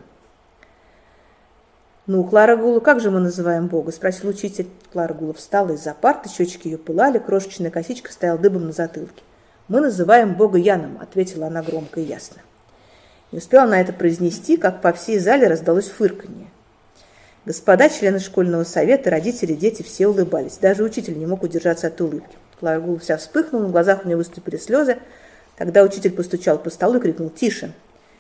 [SPEAKER 1] «Ну, Клара Гула, как же мы называем Бога?» – спросил учитель. Клара Гула встала из-за парты, щечки ее пылали, крошечная косичка стояла дыбом на затылке. «Мы называем Бога Яном», – ответила она громко и ясно. Не успела она это произнести, как по всей зале раздалось фырканье. Господа, члены школьного совета, родители, дети все улыбались. Даже учитель не мог удержаться от улыбки. Клара Гула вся вспыхнула, на глазах у нее выступили слезы. Тогда учитель постучал по столу и крикнул «Тише!».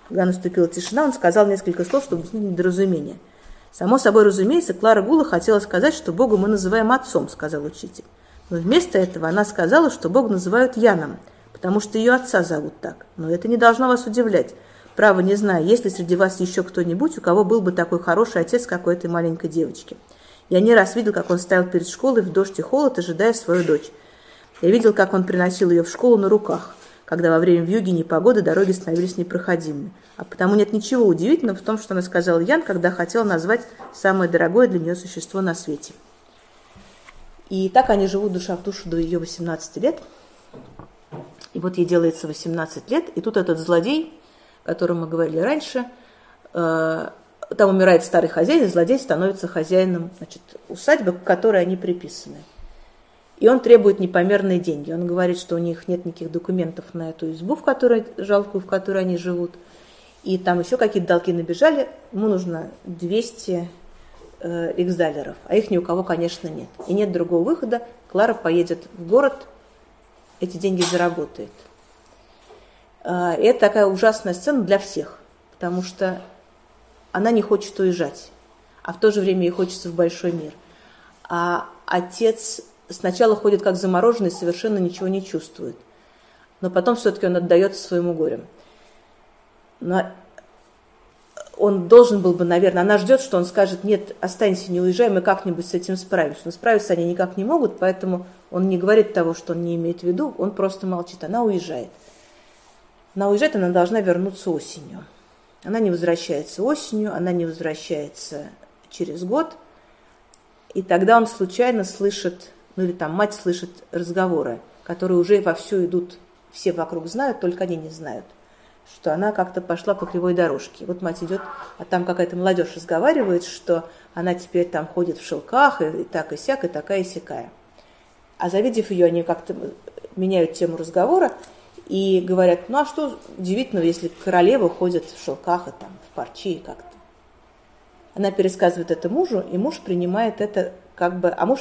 [SPEAKER 1] Когда наступила тишина, он сказал несколько слов, чтобы объяснить недоразумение – Само собой разумеется, Клара Гула хотела сказать, что Бога мы называем Отцом, сказал учитель. Но вместо этого она сказала, что Бога называют Яном, потому что ее отца зовут так. Но это не должно вас удивлять. Право не знаю, есть ли среди вас еще кто-нибудь, у кого был бы такой хороший отец, как у этой маленькой девочки. Я не раз видел, как он стоял перед школой в дождь и холод, ожидая свою дочь. Я видел, как он приносил ее в школу на руках когда во время вьюги непогоды дороги становились непроходимыми. А потому нет ничего удивительного в том, что она сказала Ян, когда хотела назвать самое дорогое для нее существо на свете. И так они живут душа в душу до ее 18 лет. И вот ей делается 18 лет, и тут этот злодей, о котором мы говорили раньше, э, там умирает старый хозяин, и злодей становится хозяином значит, усадьбы, к которой они приписаны. И он требует непомерные деньги. Он говорит, что у них нет никаких документов на эту избу, в которой, жалкую, в которой они живут. И там еще какие-то долги набежали. Ему нужно 200 э, риксдалеров, а их ни у кого, конечно, нет. И нет другого выхода. Клара поедет в город, эти деньги заработает. И это такая ужасная сцена для всех, потому что она не хочет уезжать, а в то же время ей хочется в большой мир. А отец сначала ходит как замороженный, совершенно ничего не чувствует. Но потом все-таки он отдается своему горю. Но он должен был бы, наверное, она ждет, что он скажет, нет, останься, не уезжай, мы как-нибудь с этим справимся. Но справиться они никак не могут, поэтому он не говорит того, что он не имеет в виду, он просто молчит. Она уезжает. Она уезжает, она должна вернуться осенью. Она не возвращается осенью, она не возвращается через год. И тогда он случайно слышит ну или там мать слышит разговоры, которые уже вовсю идут, все вокруг знают, только они не знают, что она как-то пошла по кривой дорожке. Вот мать идет, а там какая-то молодежь разговаривает, что она теперь там ходит в шелках, и, и так и сяк, и такая и сякая. А завидев ее, они как-то меняют тему разговора и говорят, ну а что удивительного, если королева ходит в шелках и там в парчи как-то. Она пересказывает это мужу, и муж принимает это как бы, а муж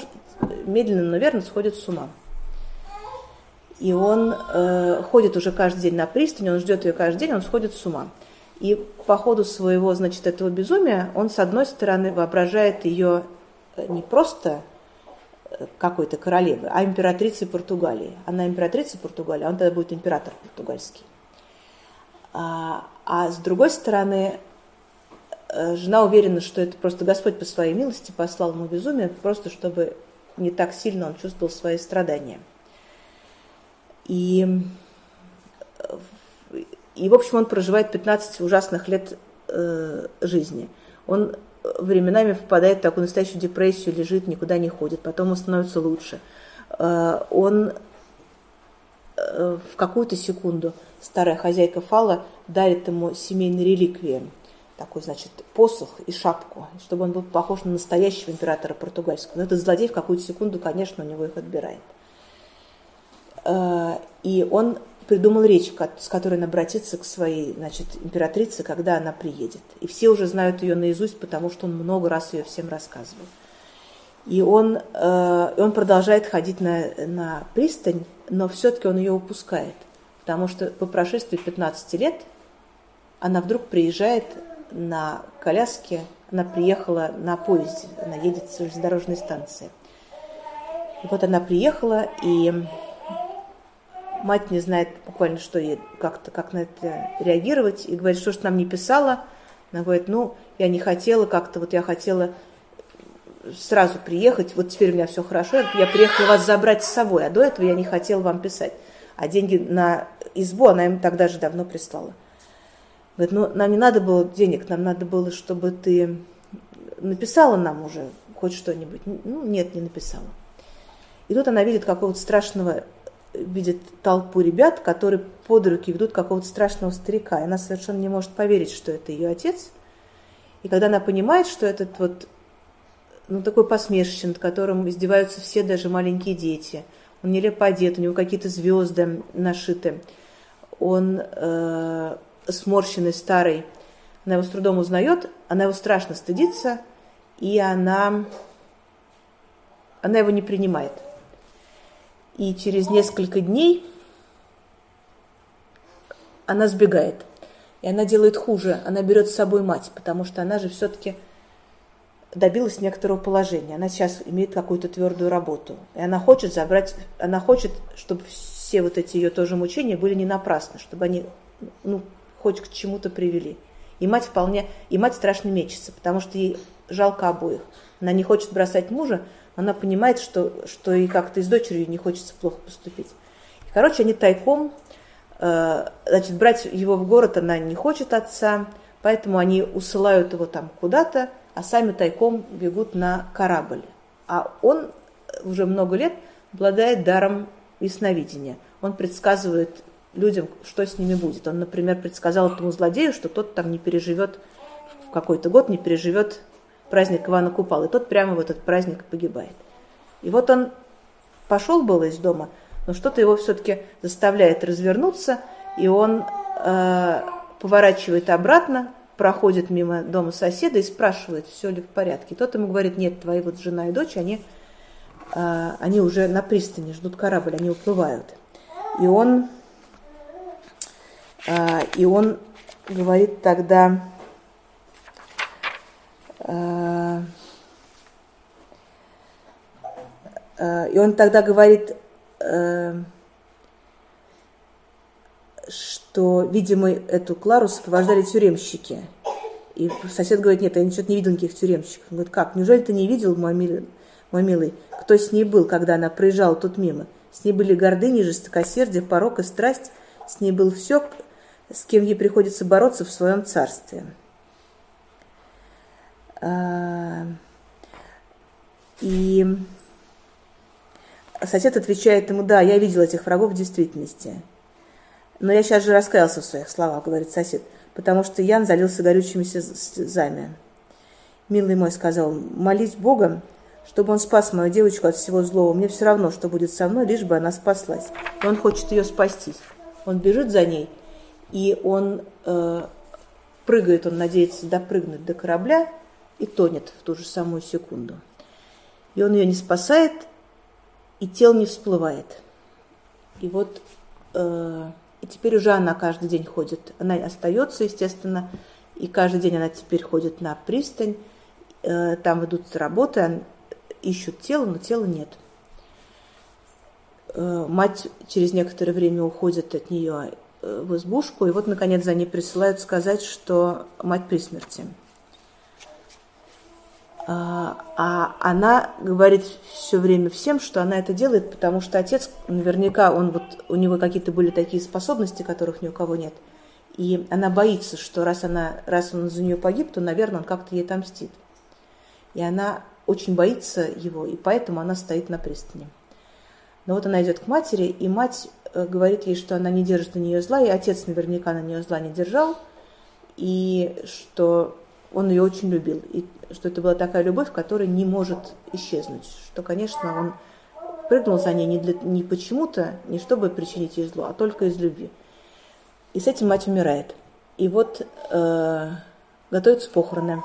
[SPEAKER 1] медленно, но верно сходит с ума. И он э, ходит уже каждый день на пристань, он ждет ее каждый день, он сходит с ума. И по ходу своего, значит, этого безумия он, с одной стороны, воображает ее э, не просто какой-то королевы, а императрицей Португалии. Она императрица Португалии, а он тогда будет император португальский. А, а с другой стороны, Э, жена уверена, что это просто Господь по своей милости послал ему безумие, просто чтобы не так сильно он чувствовал свои страдания. И, и в общем, он проживает 15 ужасных лет э, жизни. Он временами впадает в такую настоящую депрессию, лежит, никуда не ходит, потом ему становится лучше. Э, он э, в какую-то секунду, старая хозяйка Фала дарит ему семейные реликвии – такой, значит, посох и шапку, чтобы он был похож на настоящего императора португальского. Но этот злодей в какую-то секунду, конечно, у него их отбирает. Э, и он придумал речь, с которой он обратится к своей, значит, императрице, когда она приедет. И все уже знают ее наизусть, потому что он много раз ее всем рассказывал. И он, э, он продолжает ходить на, на пристань, но все-таки он ее упускает. Потому что по прошествии 15 лет она вдруг приезжает на коляске, она приехала на поезде, она едет с железнодорожной станции. И вот она приехала, и мать не знает буквально, что ей как-то, как на это реагировать, и говорит, что ж нам не писала. Она говорит, ну, я не хотела как-то, вот я хотела сразу приехать, вот теперь у меня все хорошо, я приехала вас забрать с собой, а до этого я не хотела вам писать. А деньги на избу она им тогда же давно прислала. Говорит, ну нам не надо было денег, нам надо было, чтобы ты написала нам уже хоть что-нибудь. Ну, нет, не написала. И тут она видит какого-то страшного, видит толпу ребят, которые под руки ведут какого-то страшного старика. И она совершенно не может поверить, что это ее отец. И когда она понимает, что этот вот, ну, такой посмешище, над которым издеваются все, даже маленькие дети, он нелепо одет, у него какие-то звезды нашиты, он э, сморщенный, старый, она его с трудом узнает, она его страшно стыдится, и она, она его не принимает. И через несколько дней она сбегает. И она делает хуже. Она берет с собой мать, потому что она же все-таки добилась некоторого положения. Она сейчас имеет какую-то твердую работу. И она хочет забрать, она хочет, чтобы все вот эти ее тоже мучения были не напрасны, чтобы они ну, хоть к чему-то привели. И мать вполне, и мать страшно мечется, потому что ей жалко обоих. Она не хочет бросать мужа, она понимает, что, что и как-то и с дочерью не хочется плохо поступить. И, короче, они тайком, э, значит, брать его в город она не хочет отца, поэтому они усылают его там куда-то, а сами тайком бегут на корабль. А он уже много лет обладает даром ясновидения. Он предсказывает людям, что с ними будет. Он, например, предсказал этому злодею, что тот там не переживет в какой-то год, не переживет праздник Ивана Купала. И тот прямо в этот праздник погибает. И вот он пошел было из дома, но что-то его все-таки заставляет развернуться, и он э, поворачивает обратно, проходит мимо дома соседа и спрашивает, все ли в порядке. Тот ему говорит, нет, твои вот жена и дочь, они, э, они уже на пристани, ждут корабль, они уплывают. И он а, и он говорит тогда, и он тогда говорит, что, видимо, эту Клару сопровождали тюремщики. И сосед говорит, нет, я ничего не видел никаких тюремщиков. Он говорит, как, неужели ты не видел, мой милый, мой милый, кто с ней был, когда она проезжала тут мимо? С ней были гордыни, жестокосердие, порок и страсть. С ней был все, с кем ей приходится бороться в своем царстве. А, и сосед отвечает ему, да, я видел этих врагов в действительности. Но я сейчас же раскаялся в своих словах, говорит сосед, потому что Ян залился горючими слезами. Милый мой сказал, молись Бога, чтобы он спас мою девочку от всего злого. Мне все равно, что будет со мной, лишь бы она спаслась. И он хочет ее спасти. Он бежит за ней, и он э, прыгает, он надеется допрыгнуть до корабля и тонет в ту же самую секунду. И он ее не спасает, и тело не всплывает. И вот э, и теперь уже она каждый день ходит. Она остается, естественно, и каждый день она теперь ходит на пристань. Э, там идут работы, ищут тело, но тела нет. Э, мать через некоторое время уходит от нее Э, в избушку, и вот, наконец, за ней присылают сказать, что мать при смерти. А, а она говорит все время всем, что она это делает, потому что отец, наверняка, он вот, у него какие-то были такие способности, которых ни у кого нет. И она боится, что раз, она, раз он за нее погиб, то, наверное, он как-то ей отомстит. И она очень боится его, и поэтому она стоит на пристани. Но вот она идет к матери, и мать Э, говорит ей, что она не держит на нее зла, и отец наверняка на нее зла не держал, и что он ее очень любил, и что это была такая любовь, которая не может исчезнуть, что, конечно, он прыгнул за ней не, для, не почему-то, не чтобы причинить ей зло, а только из любви. И с этим мать умирает. И вот э, готовятся похороны.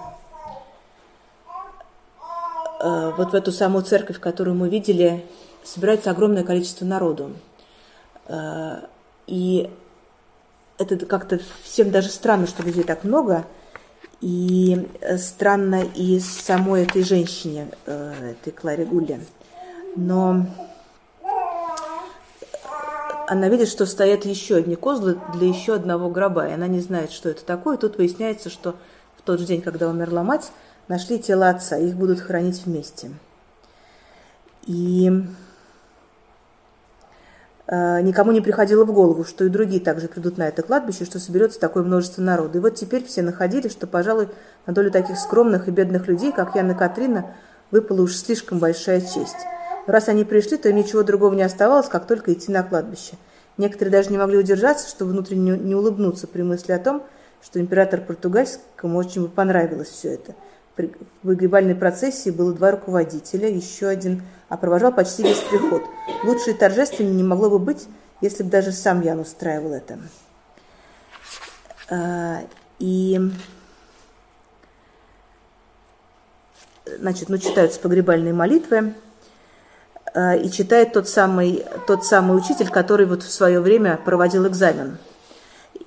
[SPEAKER 1] Э, вот в эту самую церковь, которую мы видели, собирается огромное количество народу. Э, и это как-то всем даже странно, что людей так много. И э, странно и самой этой женщине, э, этой Кларе Гулле. Но она видит, что стоят еще одни козлы для еще одного гроба, и она не знает, что это такое. Тут выясняется, что в тот же день, когда умерла мать, нашли тело отца, их будут хоронить вместе. И э, никому не приходило в голову, что и другие также придут на это кладбище, что соберется такое множество народу. И вот теперь все находили, что, пожалуй, на долю таких скромных и бедных людей, как Ян и Катрина, выпала уж слишком большая честь. Но раз они пришли, то им ничего другого не оставалось, как только идти на кладбище. Некоторые даже не могли удержаться, чтобы внутренне не улыбнуться при мысли о том, что император португальскому очень бы понравилось все это. В выгребальной процессии было два руководителя, еще один, а провожал почти весь приход. Лучше торжественнее не могло бы быть, если бы даже сам Ян устраивал это. А, и значит, ну, читаются погребальные молитвы, а, и читает тот самый, тот самый учитель, который вот в свое время проводил экзамен –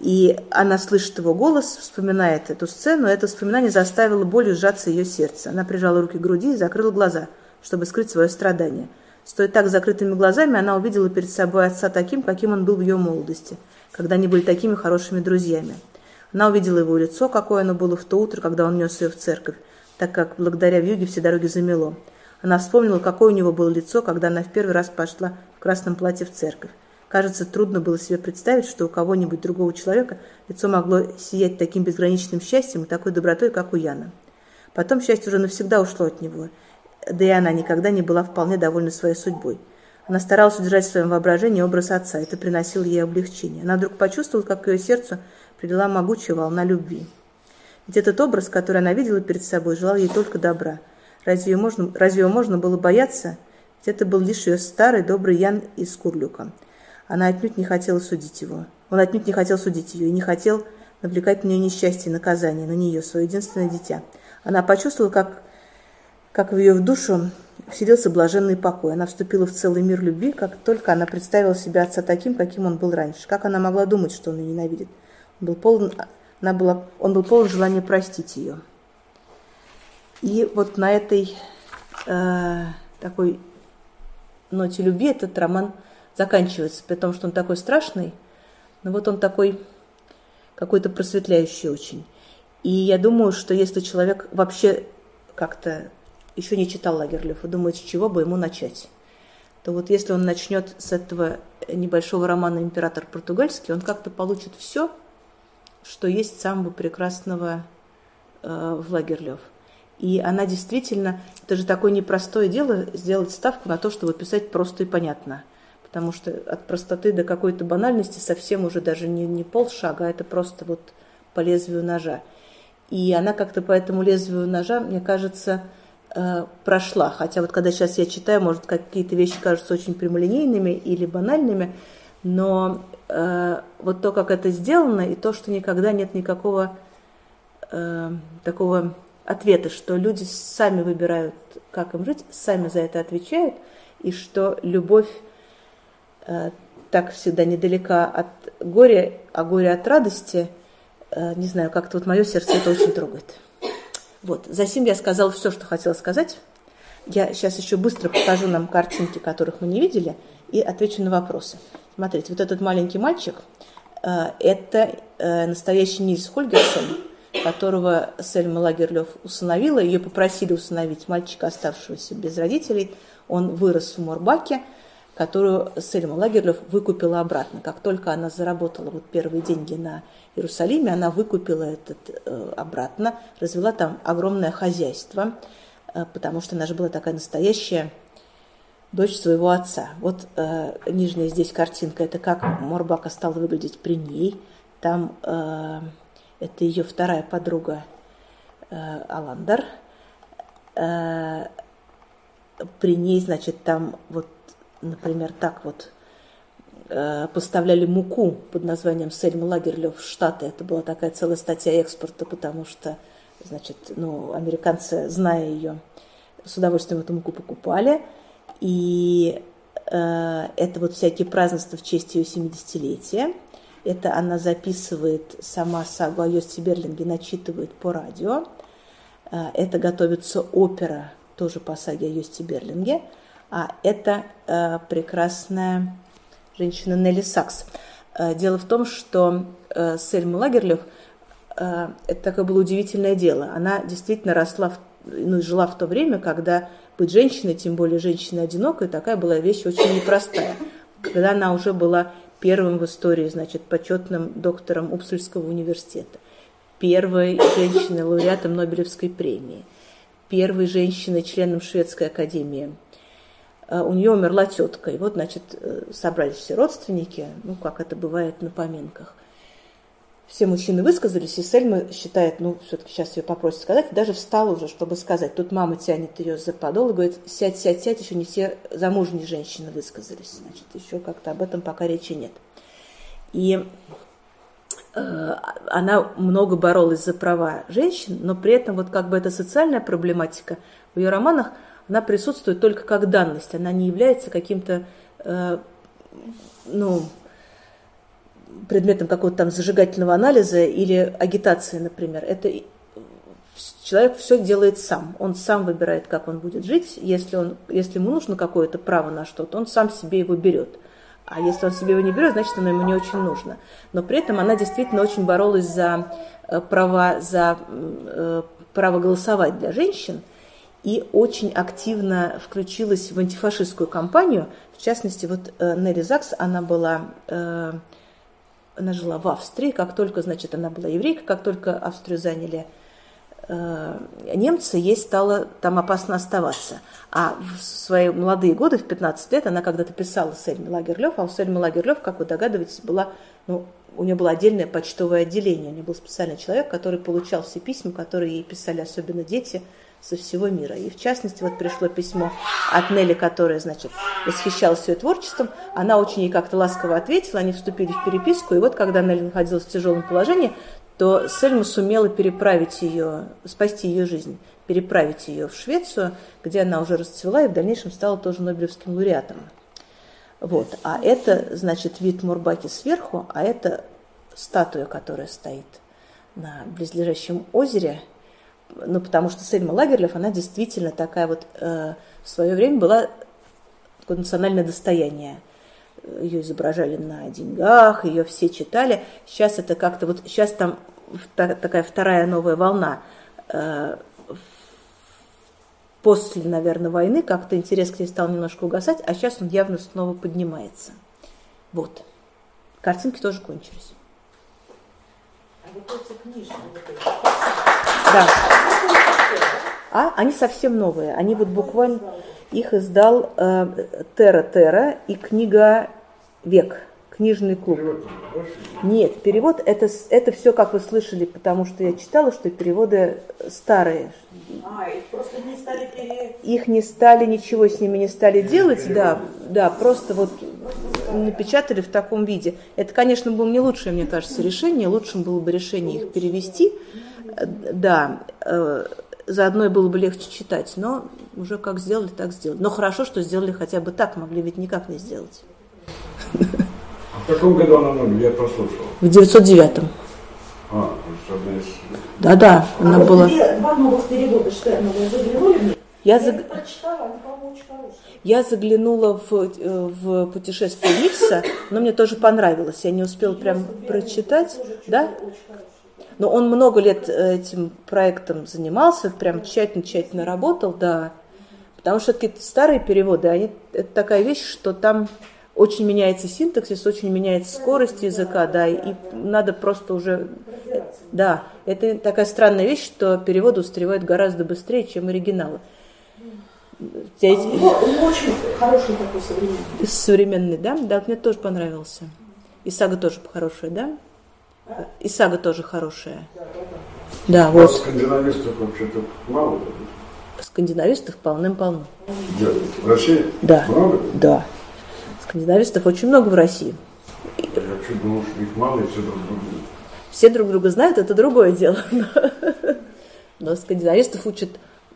[SPEAKER 1] и она слышит его голос, вспоминает эту сцену, это вспоминание заставило болью сжаться ее сердце. Она прижала руки к груди и закрыла глаза, чтобы скрыть свое страдание. Стоя так закрытыми глазами, она увидела перед собой отца таким, каким он был в ее молодости, когда они были такими хорошими друзьями. Она увидела его лицо, какое оно было в то утро, когда он нес ее в церковь, так как благодаря вьюге все дороги замело. Она вспомнила, какое у него было лицо, когда она в первый раз пошла в красном платье в церковь. Кажется, трудно было себе представить, что у кого-нибудь другого человека лицо могло сиять таким безграничным счастьем и такой добротой, как у Яна. Потом счастье уже навсегда ушло от него, да и она никогда не была вполне довольна своей судьбой. Она старалась удержать в своем воображении образ отца, это приносило ей облегчение. Она вдруг почувствовала, как ее сердцу прилила могучая волна любви. Ведь этот образ, который она видела перед собой, желал ей только добра. Разве ее можно, разве ее можно было бояться? Ведь это был лишь ее старый добрый Ян из Курлюка – она отнюдь не хотела судить его. Он отнюдь не хотел судить ее и не хотел навлекать на нее несчастье и наказание, на нее, свое единственное дитя. Она почувствовала, как, как в ее в душу вселился блаженный покой. Она вступила в целый мир любви, как только она представила себя отца таким, каким он был раньше. Как она могла думать, что он ее ненавидит? Он был полон, она была, он был полон желания простить ее. И вот на этой э, такой ноте любви этот роман – заканчивается, при том, что он такой страшный, но вот он такой какой-то просветляющий очень. И я думаю, что если человек вообще как-то еще не читал Лагерлёв и думает, с чего бы ему начать, то вот если он начнет с этого небольшого романа «Император португальский», он как-то получит все, что есть самого прекрасного э, в Лагерлёв. И она действительно, это же такое непростое дело, сделать ставку на то, чтобы писать просто и понятно – потому что от простоты до какой-то банальности совсем уже даже не, не полшага, а это просто вот по лезвию ножа. И она как-то по этому лезвию ножа, мне кажется, э, прошла. Хотя вот когда сейчас я читаю, может, какие-то вещи кажутся очень прямолинейными или банальными, но э, вот то, как это сделано, и то, что никогда нет никакого э, такого ответа, что люди сами выбирают, как им жить, сами за это отвечают, и что любовь так всегда недалека от горя, а горе от радости, э, не знаю, как-то вот мое сердце это очень трогает. Вот, за сим я сказала все, что хотела сказать. Я сейчас еще быстро покажу нам картинки, которых мы не видели, и отвечу на вопросы. Смотрите, вот этот маленький мальчик э, – это настоящий Нильс Хольгерсон, которого Сельма Лагерлёв усыновила. Ее попросили усыновить мальчика, оставшегося без родителей. Он вырос в Морбаке – которую Сельма Лагерлёв выкупила обратно. Как только она заработала вот первые деньги на Иерусалиме, она выкупила этот э, обратно, развела там огромное хозяйство, э, потому что она же была такая настоящая дочь своего отца. Вот э, нижняя здесь картинка, это как Морбака стала выглядеть при ней. Там э, это ее вторая подруга э, Аландар. Э, при ней, значит, там вот например, так вот э, поставляли муку под названием Сельма Лагерлёв в Штаты. Это была такая целая статья экспорта, потому что, значит, ну, американцы, зная ее, с удовольствием эту муку покупали. И э, это вот всякие празднества в честь ее 70-летия. Это она записывает сама сагу о Йости Берлинге, начитывает по радио. Э, это готовится опера тоже по саге о Йости Берлинге – а это э, прекрасная женщина Нелли Сакс. Э, дело в том, что э, Сельма Лагерлёв э, это такое было удивительное дело. Она действительно росла в ну, жила в то время, когда быть женщиной, тем более женщиной одинокой, такая была вещь очень непростая. Когда она уже была первым в истории, значит, почетным доктором Упсульского университета, первой женщиной лауреатом Нобелевской премии, первой женщиной членом Шведской академии. А, у нее умерла тетка, и вот, значит, э, собрались все родственники, ну, как это бывает на поминках – все мужчины высказались, и Сельма считает, ну, все-таки сейчас ее попросят сказать, даже встала уже, чтобы сказать. Тут мама тянет ее за подол и говорит, сядь, сядь, сядь, еще не все замужние женщины высказались. Значит, еще как-то об этом пока речи нет. И э, она много боролась за права женщин, но при этом вот как бы эта социальная проблематика в ее романах, она присутствует только как данность, она не является каким-то, э, ну, предметом какого-то там зажигательного анализа или агитации, например. Это человек все делает сам. Он сам выбирает, как он будет жить. Если, он, если ему нужно какое-то право на что-то, он сам себе его берет. А если он себе его не берет, значит, оно ему не очень нужно. Но при этом она действительно очень боролась за э, права, за э, право голосовать для женщин и очень активно включилась в антифашистскую кампанию. В частности, вот э, Нелли Закс, она была она жила в Австрии, как только, значит, она была еврейка, как только Австрию заняли э, немцы, ей стало там опасно оставаться. А в свои молодые годы, в 15 лет, она когда-то писала Сельме Лагерлёв, а у Сельмы Лагерлёв, как вы догадываетесь, была, ну, у нее было отдельное почтовое отделение, у нее был специальный человек, который получал все письма, которые ей писали особенно дети – со всего мира. И в частности, вот пришло письмо от Нелли, которая, значит, восхищалась ее творчеством. Она очень ей как-то ласково ответила, они вступили в переписку. И вот когда Нелли находилась в тяжелом положении, то Сельма сумела переправить ее, спасти ее жизнь, переправить ее в Швецию, где она уже расцвела и в дальнейшем стала тоже Нобелевским лауреатом. Вот. А это, значит, вид Мурбаки сверху, а это статуя, которая стоит на близлежащем озере – ну, потому что Сельма Лагерлев, она действительно такая вот э, в свое время была такое национальное достояние. Ее изображали на деньгах, ее все читали. Сейчас это как-то вот, сейчас там такая вторая новая волна. Э, после, наверное, войны как-то интерес к ней стал немножко угасать, а сейчас он явно снова поднимается. Вот. Картинки тоже кончились. А вот эти книжки, вот эти да. А они совсем новые. Они вот буквально их издал э, Тера Тера и книга Век, книжный клуб. Нет, перевод это, это все, как вы слышали, потому что я читала, что переводы старые. А, их просто не стали пере... Их не стали, ничего с ними не стали делать, да, да, просто вот напечатали в таком виде. Это, конечно, было не лучшее, мне кажется, решение. Лучшим было бы решение их перевести да, э, заодно и было бы легче читать, но уже как сделали, так сделали. Но хорошо, что сделали хотя бы так, могли ведь никак не сделать.
[SPEAKER 2] А в каком году она умерла? Я прослушал.
[SPEAKER 1] В 909-м. А, одна из... Да-да, она была... Два новых перевода, что я заг... я заглянула в, э, в путешествие Никса, но мне тоже понравилось. Я не успела прям прочитать. Да? Но он много лет э, этим проектом занимался, прям тщательно-тщательно работал, да. Потому что все-таки старые переводы, они, это такая вещь, что там очень меняется синтаксис, очень меняется скорость языка, да, и надо просто уже... Да, это такая странная вещь, что переводы устаревают гораздо быстрее, чем оригиналы. А он очень хороший такой современный. Современный, да? Да, мне тоже понравился. И сага тоже хорошая, да? И сага тоже хорошая. Да, вот.
[SPEAKER 2] Скандинавистов вообще-то мало.
[SPEAKER 1] Скандинавистов полным-полно.
[SPEAKER 2] Где? В России?
[SPEAKER 1] Да.
[SPEAKER 2] Много?
[SPEAKER 1] Да. Скандинавистов очень много в России.
[SPEAKER 2] Я вообще думал, что их мало, и все друг друга
[SPEAKER 1] Все друг друга знают, это другое дело. Но скандинавистов учат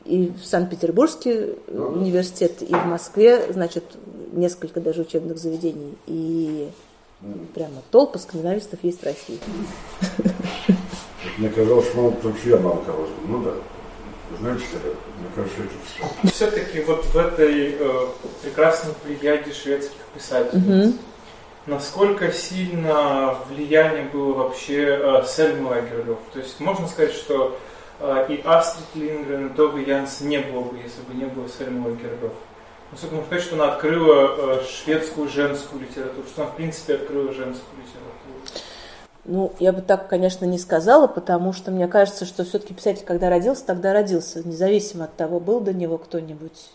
[SPEAKER 1] и в Санкт-Петербургский университет, и в Москве, значит, несколько даже учебных заведений. И Прямо толпа скандинавистов есть в России.
[SPEAKER 2] Мне казалось, что мало, потому что я мало кого Ну да. Знаете, мне кажется, это
[SPEAKER 3] все. Все-таки вот в этой э, прекрасной плеяде шведских писателей, угу. насколько сильно влияние было вообще э, Сельмы Лагерлёв? То есть можно сказать, что э, и Астрид Лингрен, и Тога Янс не было бы, если бы не было Сельмова Гердов. Насколько можно сказать, что она открыла э, шведскую женскую литературу, что она в принципе открыла женскую литературу.
[SPEAKER 1] Ну, я бы так, конечно, не сказала, потому что мне кажется, что все-таки писатель, когда родился, тогда родился, независимо от того, был до него кто-нибудь,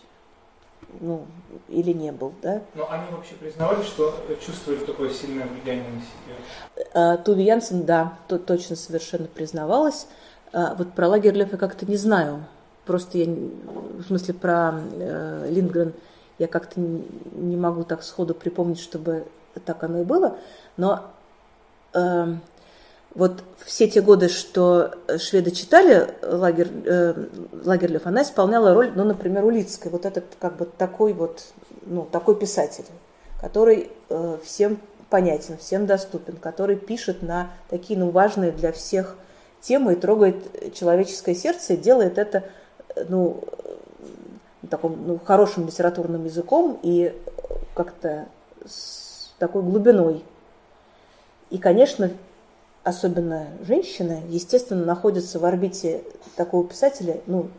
[SPEAKER 1] ну, или не был, да.
[SPEAKER 3] Но они вообще признавали, что чувствовали такое сильное влияние на себя?
[SPEAKER 1] А, Туви Янсен, да, то, точно совершенно признавалась. А, вот про Лагерлёв я как-то не знаю. Просто я, в смысле, про э, Линдгрен я как-то не могу так сходу припомнить, чтобы так оно и было. Но э, вот все те годы, что шведы читали Лагер, э, Лагерлёв, она исполняла роль, ну, например, Улицкой. Вот этот как бы такой вот, ну, такой писатель, который э, всем понятен, всем доступен, который пишет на такие, ну, важные для всех темы и трогает человеческое сердце и делает это, ну, таком ну, хорошим литературным языком и как-то с такой глубиной. И, конечно, особенно женщины, естественно, находятся в орбите такого писателя, ну,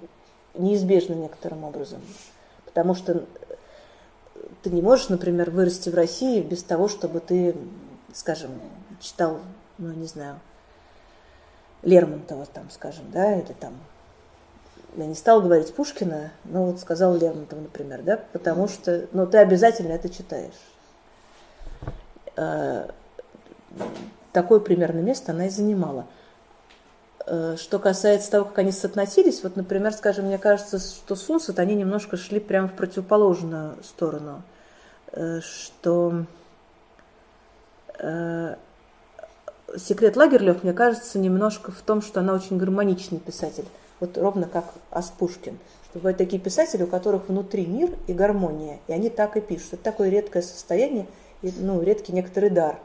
[SPEAKER 1] неизбежно некоторым образом. Потому что ты не можешь, например, вырасти в России без того, чтобы ты, скажем, читал, ну, не знаю, Лермонтова, там, скажем, да, или там я не стал говорить Пушкина, но вот сказал Лермонтов, например, да, потому что, ну, ты обязательно это читаешь. Такое примерно место она и занимала. А, что касается того, как они соотносились, вот, например, скажем, мне кажется, что Сунсет, они немножко шли прямо в противоположную сторону, э, что э, секрет Лагерлёв, мне кажется, немножко в том, что она очень гармоничный писатель вот ровно как Аспушкин. Что бывают такие писатели, у которых внутри мир и гармония, и они так и пишут. Это такое редкое состояние, ну, редкий некоторый дар.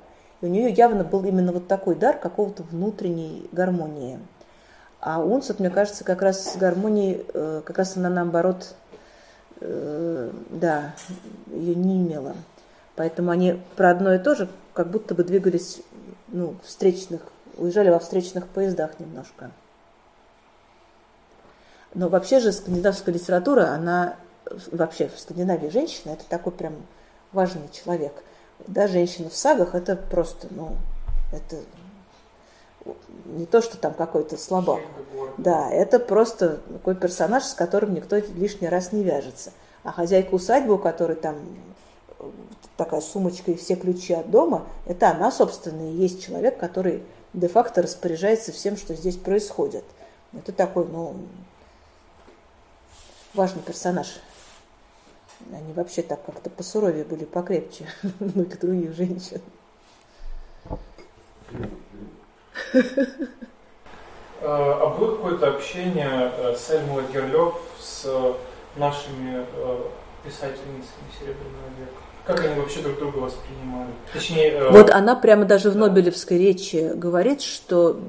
[SPEAKER 1] У нее явно был именно вот такой дар какого-то внутренней гармонии. А Унсет, мне кажется, как раз с гармонией, э, как раз она наоборот, э, да, ее не имела. Поэтому они про одно и то же как будто бы двигались ну, встречных, уезжали во встречных поездах немножко. Но вообще же скандинавская литература, она вообще в Скандинавии женщина, это такой прям важный человек. Да, женщина в сагах, это просто, ну, это не то, что там какой-то слабак. Да, это просто такой персонаж, с которым никто лишний раз не вяжется. А хозяйка усадьбы, у которой там такая сумочка и все ключи от дома, это она, собственно, и есть человек, который де-факто распоряжается всем, что здесь происходит. Это такой, ну, важный персонаж. Они вообще так как-то посуровее были, покрепче многих других женщин.
[SPEAKER 3] А, а было какое-то общение э, с Эльмой Герлёв с нашими э, писательницами Серебряного века? Как они вообще друг друга воспринимали? Точнее,
[SPEAKER 1] э... Вот она прямо даже в Нобелевской речи говорит, что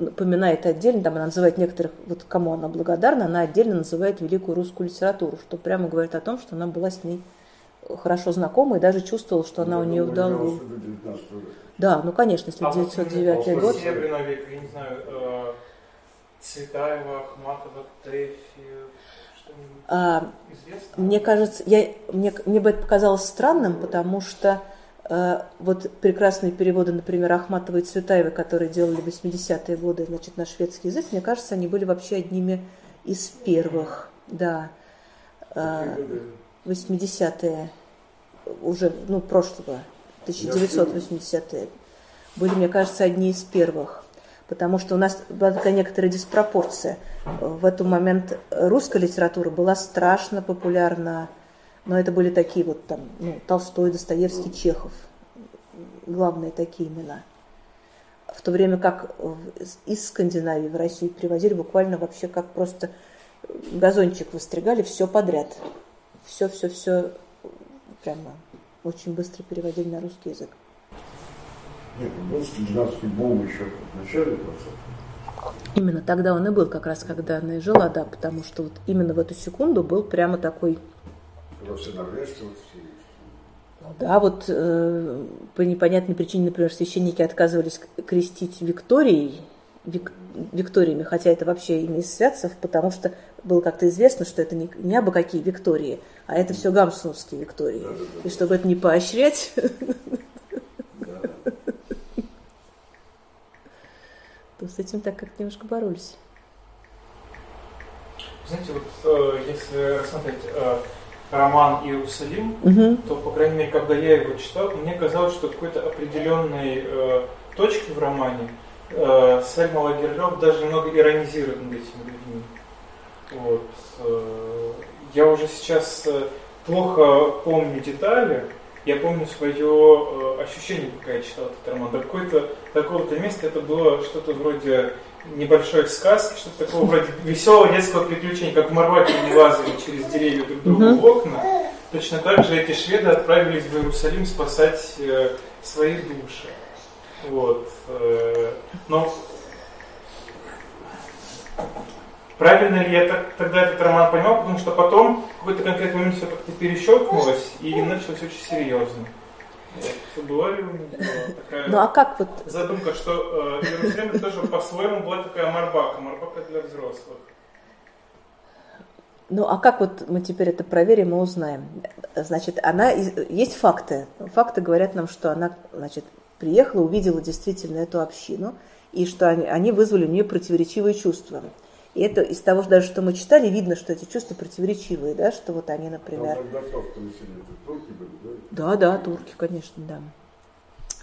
[SPEAKER 1] упоминает отдельно, там она называет некоторых, вот кому она благодарна, она отдельно называет великую русскую литературу, что прямо говорит о том, что она была с ней хорошо знакома и даже чувствовала, что она
[SPEAKER 2] Я
[SPEAKER 1] у нее в долгу. Да, ну конечно, если
[SPEAKER 3] а
[SPEAKER 1] 909
[SPEAKER 3] вот
[SPEAKER 1] год.
[SPEAKER 3] Серебряного века, я не знаю, э, Цветаева, Ахматова, Тэфи,
[SPEAKER 1] а, мне кажется, я, мне, мне бы это показалось странным, потому что э, вот прекрасные переводы, например, Ахматова и Цветаева, которые делали в 80-е годы значит, на шведский язык, мне кажется, они были вообще одними из первых, да. Э, 80-е, уже, ну, прошлого, 1980-е, были, мне кажется, одни из первых потому что у нас была такая некоторая диспропорция. В этот момент русская литература была страшно популярна, но это были такие вот там, ну, Толстой, Достоевский, Чехов, главные такие имена. В то время как из Скандинавии в Россию привозили буквально вообще как просто газончик выстригали, все подряд. Все, все, все прямо очень быстро переводили на русский язык.
[SPEAKER 2] Нет, был скандинавский бум еще в начале 20
[SPEAKER 1] Именно тогда он и был, как раз когда она и жила, да, потому что вот именно в эту секунду был прямо такой...
[SPEAKER 2] Когда все норвежцы вот все
[SPEAKER 1] да, вот э, по непонятной причине, например, священники отказывались крестить Викторией, Вик, Викториями, хотя это вообще не Святцев, потому что было как-то известно, что это не, не абы какие Виктории, а это все гамсуновские Виктории. Да, да, да, и чтобы это не поощрять, то с этим так как немножко боролись.
[SPEAKER 3] Знаете, вот э, если рассмотреть э, роман Иерусалим, угу. то, по крайней мере, когда я его читал, мне казалось, что какой-то определенной э, точки в романе э, Сельма Лагерлёв даже немного иронизирует над этими людьми. Вот. Э, я уже сейчас плохо помню детали, я помню свое э, ощущение, когда я читал этот роман. До какой-то такого-то места это было что-то вроде небольшой сказки, что-то такого вроде веселого детского приключения, как в Марваке через деревья друг другу в окна. Точно так же эти шведы отправились в Иерусалим спасать э, свои души. Вот. Э, но правильно ли я так, тогда этот роман понимал, потому что потом в какой-то конкретный момент все как-то перещелкнулось и началось очень серьезно. Вот. Была ли у меня такая
[SPEAKER 1] ну, а как вот...
[SPEAKER 3] задумка, что э, Иерусалим тоже по-своему была такая Марбака, Марбака для взрослых?
[SPEAKER 1] Ну, а как вот мы теперь это проверим и узнаем? Значит, она, есть факты. Факты говорят нам, что она, значит, приехала, увидела действительно эту общину, и что они, они вызвали у нее противоречивые чувства. И это из того, даже что мы читали, видно, что эти чувства противоречивые, да, что вот они, например... Да, да, турки, конечно, да.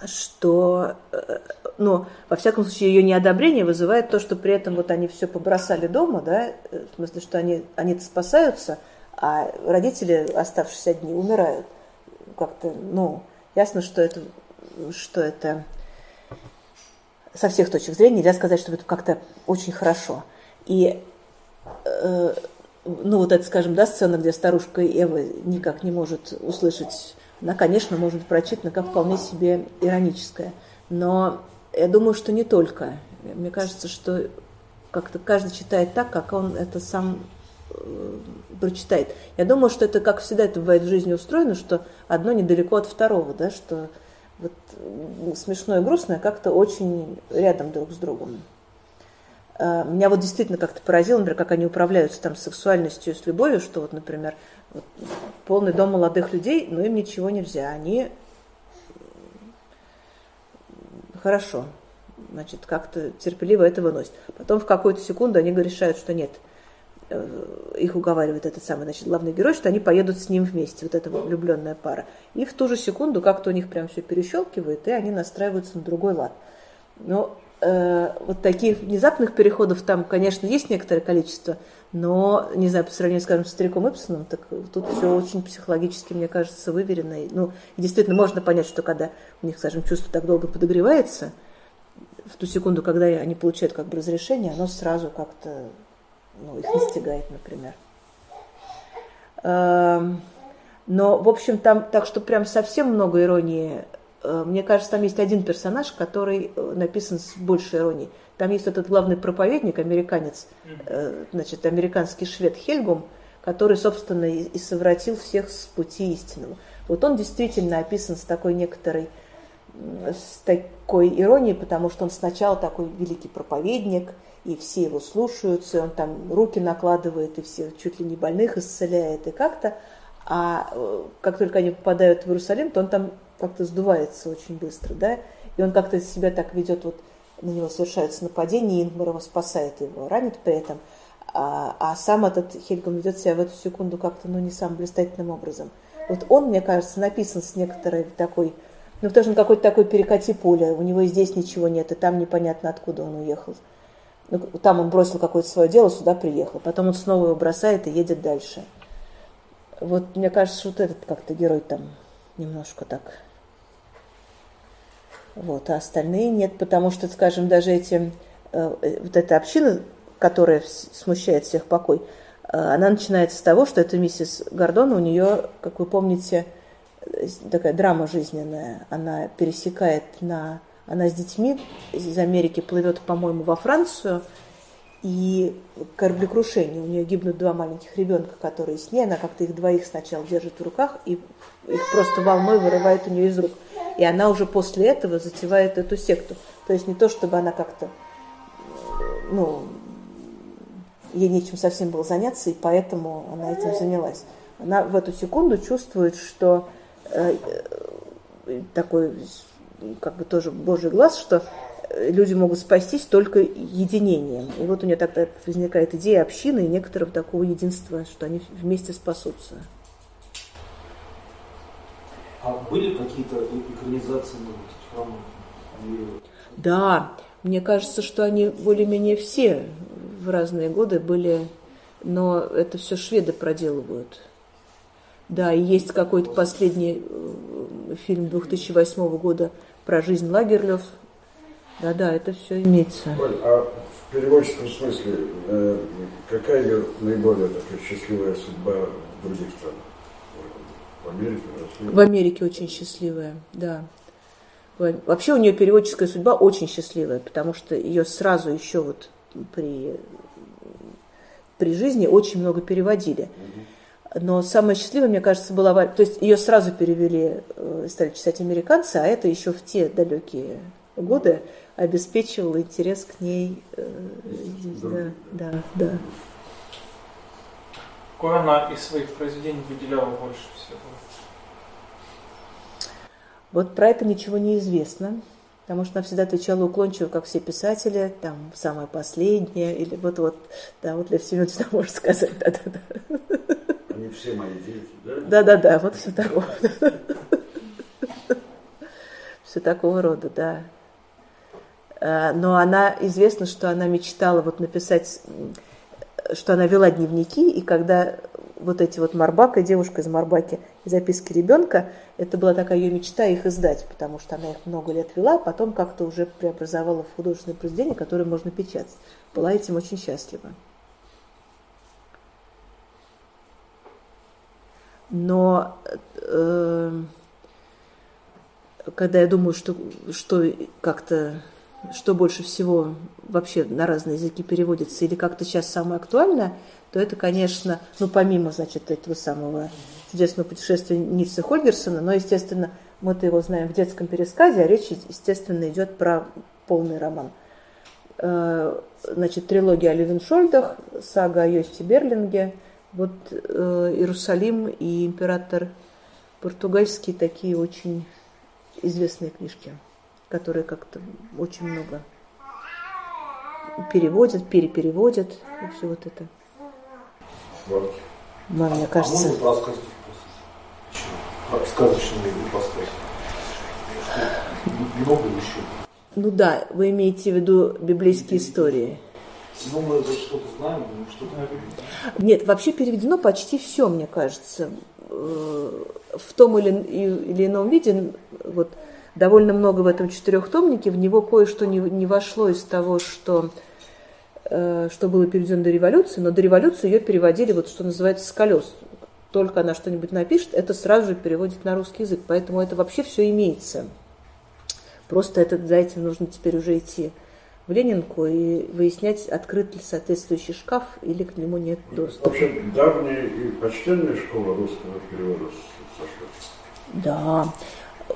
[SPEAKER 1] Что, э, ну, во всяком случае, ее неодобрение вызывает то, что при этом вот они все побросали дома, да, э, в смысле, что они, они спасаются, а родители, оставшись одни, умирают. Как-то, ну, ясно, что это, что это со всех точек зрения нельзя сказать, что это как-то очень хорошо. И, э, ну, вот это, скажем, да, сцена, где старушка Эва никак не может услышать, она, конечно, может прочитана как вполне себе ироническая. Но я думаю, что не только. Мне кажется, что как-то каждый читает так, как он это сам э, прочитает. Я думаю, что это, как всегда это бывает в жизни устроено, что одно недалеко от второго, да, что вот смешное и грустное как-то очень рядом друг с другом. Э, меня вот действительно как-то поразило, например, как они управляются там с сексуальностью, с любовью, что вот, например, вот, полный дом молодых людей, но им ничего нельзя. Они хорошо, значит, как-то терпеливо это выносят. Потом в какую-то секунду они решают, что нет, э, их уговаривает этот самый, значит, главный герой, что они поедут с ним вместе, вот эта влюбленная пара. И в ту же секунду как-то у них прям все перещелкивает, и они настраиваются на другой лад. Но э, вот таких внезапных переходов там, конечно, есть некоторое количество, но, не знаю, по сравнению, скажем, с стариком Ипсоном, так тут все очень психологически, мне кажется, выверено. Ну, действительно, можно понять, что когда у них, скажем, чувство так долго подогревается, в ту секунду, когда они получают как бы разрешение, оно сразу как-то ну, их настигает, например. Эм, но, в общем, там так что прям совсем много иронии мне кажется, там есть один персонаж, который э, написан с большей иронией. Там есть этот главный проповедник, американец, э, значит, американский швед Хельгум, который, собственно, и совратил всех с пути истинного. Вот он действительно описан с такой некоторой, с такой иронией, потому что он сначала такой великий проповедник, и все его слушаются, и он там руки накладывает, и все чуть ли не больных исцеляет, и как-то. А как только они попадают в Иерусалим, то он там как-то сдувается очень быстро, да, и он как-то себя так ведет, вот на него совершаются нападения, и Ингмар его спасает, его ранит при этом, а, а сам этот Хельгам ведет себя в эту секунду как-то, ну, не самым блистательным образом. Вот он, мне кажется, написан с некоторой такой, ну, потому он какой-то такой перекати поле, у него и здесь ничего нет, и там непонятно, откуда он уехал. Ну, там он бросил какое-то свое дело, сюда приехал, потом он снова его бросает и едет дальше. Вот мне кажется, вот этот как-то герой там немножко так вот, а остальные нет, потому что, скажем, даже эти, э, вот эта община, которая смущает всех покой, э, она начинается с того, что эта миссис Гордона, у нее, как вы помните, такая драма жизненная. Она пересекает на... Она с детьми из Америки плывет, по-моему, во Францию, и кораблекрушение. У нее гибнут два маленьких ребенка, которые с ней. Она как-то их двоих сначала держит в руках, и их просто волной вырывает у нее из рук. И она уже после этого затевает эту секту. То есть не то, чтобы она как-то ну, ей нечем совсем было заняться, и поэтому она этим занялась. Она в эту секунду чувствует, что э, э, такой, как бы тоже Божий глаз, что люди могут спастись только единением. И вот у нее тогда возникает идея общины и некоторого такого единства, что они вместе спасутся.
[SPEAKER 4] А были какие-то экранизации на этих романов?
[SPEAKER 1] Да, мне кажется, что они более-менее все в разные годы были, но это все шведы проделывают. Да, и есть какой-то последний э, фильм 2008 года про жизнь Лагерлёв. Да-да, это все имеется.
[SPEAKER 2] Оль, а в переводческом смысле, э, какая ее наиболее такая счастливая судьба в других странах? В Америке, в России?
[SPEAKER 1] В Америке очень счастливая, да. Вообще у нее переводческая судьба очень счастливая, потому что ее сразу еще вот при, при жизни очень много переводили. Но самая счастливая, мне кажется, была... То есть ее сразу перевели, э, стали читать американцы, а это еще в те далекие годы обеспечивало интерес к ней. Э, да, да, да.
[SPEAKER 3] Какое она из своих произведений выделяла больше всего?
[SPEAKER 1] Вот про это ничего не известно, потому что она всегда отвечала уклончиво, как все писатели, там, самое последнее, или вот-вот, да, вот для всего всего можно сказать, да-да-да.
[SPEAKER 2] Они все мои дети, да?
[SPEAKER 1] Да-да-да, вот все такого. Все такого рода, да. А, но она, известно, что она мечтала вот написать, что она вела дневники, и когда вот эти вот Марбака, девушка из Марбаки, записки ребенка, это была такая ее мечта их издать, потому что она их много лет вела, а потом как-то уже преобразовала в художественное произведение, которое можно печатать. Была этим очень счастлива. Но э, когда я думаю, что, что как-то что больше всего вообще на разные языки переводится, или как-то сейчас самое актуальное, то это, конечно, ну, помимо, значит, этого самого чудесного путешествия Ницца Хольгерсона, но, естественно, мы-то его знаем в детском пересказе, а речь, естественно, идет про полный роман. Э, значит, трилогия о Левеншольдах, сага о Йосте Берлинге, вот э, Иерусалим и император португальские такие очень известные книжки которые как-то очень много переводят, перепереводят, и все вот это.
[SPEAKER 2] Вот.
[SPEAKER 1] Мам, мне кажется... А
[SPEAKER 4] можно рассказать как сказочные ипостаси? Много еще.
[SPEAKER 1] Ну да, вы имеете в виду библейские истории.
[SPEAKER 4] Ну, мы что-то знаем, что-то...
[SPEAKER 1] Нет, вообще переведено почти все, мне кажется. Э, в том или, или ином виде, вот, довольно много в этом четырехтомнике, в него кое-что не, не вошло из того, что, что было переведено до революции, но до революции ее переводили, вот что называется, с колес. Только она что-нибудь напишет, это сразу же переводит на русский язык. Поэтому это вообще все имеется. Просто это, за этим нужно теперь уже идти в Ленинку и выяснять, открыт ли соответствующий шкаф или к нему нет доступа.
[SPEAKER 2] Вообще, давняя и почтенная школа русского перевода со
[SPEAKER 1] Да,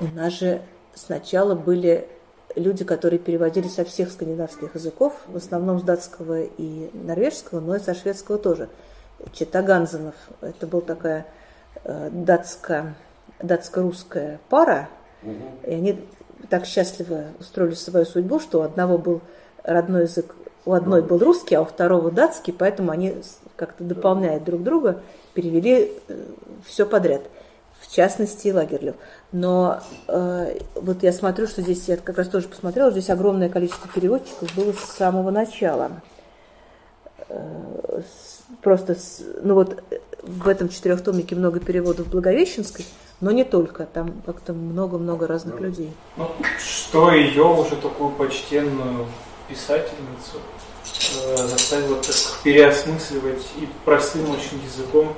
[SPEAKER 1] у нас же сначала были люди, которые переводили со всех скандинавских языков, в основном с датского и норвежского, но и со шведского тоже. Чита Ганзенов, это была такая э, датско, датско-русская пара, угу. и они так счастливо устроили свою судьбу, что у одного был родной язык, у одной был русский, а у второго датский, поэтому они как-то дополняя друг друга, перевели э, все подряд в частности Лагерлев. Но э, вот я смотрю, что здесь, я как раз тоже посмотрела, здесь огромное количество переводчиков было с самого начала. Э, просто, с, ну вот в этом четырехтомнике много переводов Благовещенской, но не только, там как-то много-много разных людей.
[SPEAKER 3] Ну, что ее уже такую почтенную писательницу э, заставило так переосмысливать и простым очень языком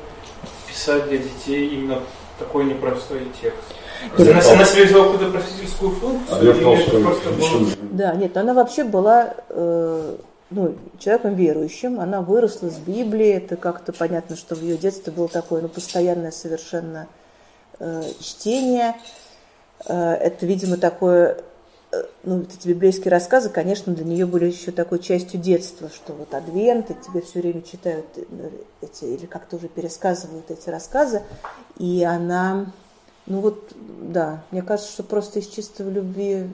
[SPEAKER 3] писать для детей именно такой непростой текст. Она, она себе взяла какую-то просветительскую функцию? А или просто было...
[SPEAKER 1] Да, нет, она вообще была э, ну, человеком верующим, она выросла с Библии, это как-то понятно, что в ее детстве было такое ну, постоянное совершенно э, чтение. Э, это, видимо, такое ну, вот эти библейские рассказы, конечно, для нее были еще такой частью детства, что вот Адвент, и тебе все время читают э, эти, или как-то уже пересказывают эти рассказы, и она, ну вот, да, мне кажется, что просто из чистого любви,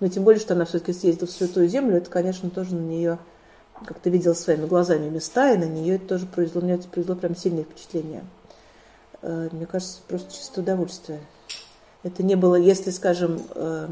[SPEAKER 1] ну, тем более, что она все-таки съездила в Святую Землю, это, конечно, тоже на нее, как ты видела своими глазами места, и на нее это тоже произвело, мне это произвело прям сильное впечатление. Э, мне кажется, просто чисто удовольствие. Это не было, если, скажем, э,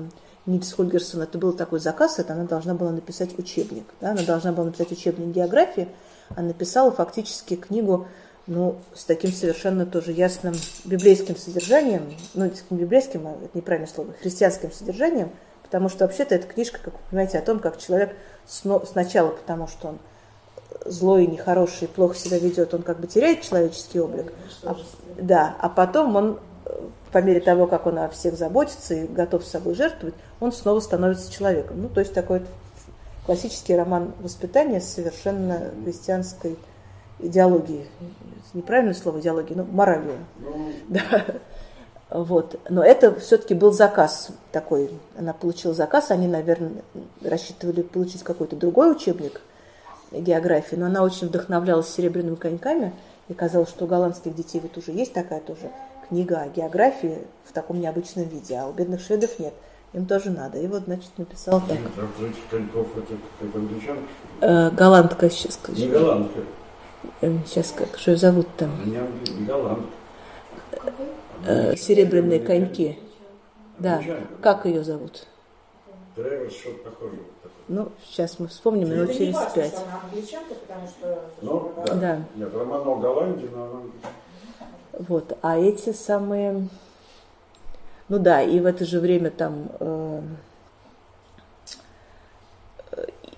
[SPEAKER 1] Нильс Хольгерсон, это был такой заказ, это она должна была написать учебник. Да? Она должна была написать учебник географии, а написала фактически книгу ну, с таким совершенно тоже ясным библейским содержанием, ну, не библейским, а это неправильное слово, христианским содержанием, потому что вообще-то эта книжка, как вы понимаете, о том, как человек сначала, потому что он злой, нехороший, плохо себя ведет, он как бы теряет человеческий облик. А, да, а потом он по мере того, как он о всех заботится и готов с собой жертвовать, он снова становится человеком. Ну, то есть такой классический роман воспитания с совершенно христианской идеологией. Неправильное слово идеология, но моралью. Ну, да. Вот. Но это все-таки был заказ такой. Она получила заказ, они, наверное, рассчитывали получить какой-то другой учебник географии, но она очень вдохновлялась серебряными коньками и казалось, что у голландских детей вот уже есть такая тоже книга о географии в таком необычном виде, а у бедных шведов нет. Им тоже надо. И вот, значит, написал так.
[SPEAKER 2] Коньков это как англичанка?
[SPEAKER 1] Э, голландка сейчас.
[SPEAKER 2] Не голландка.
[SPEAKER 1] Э, сейчас как, что ее зовут там? Э, серебряные коньки. Да. Как ее зовут? Ну, сейчас мы вспомним
[SPEAKER 5] это
[SPEAKER 1] через пять.
[SPEAKER 2] Ну, да. Нет, но она
[SPEAKER 1] вот. А эти самые... Ну да, и в это же время там... Э,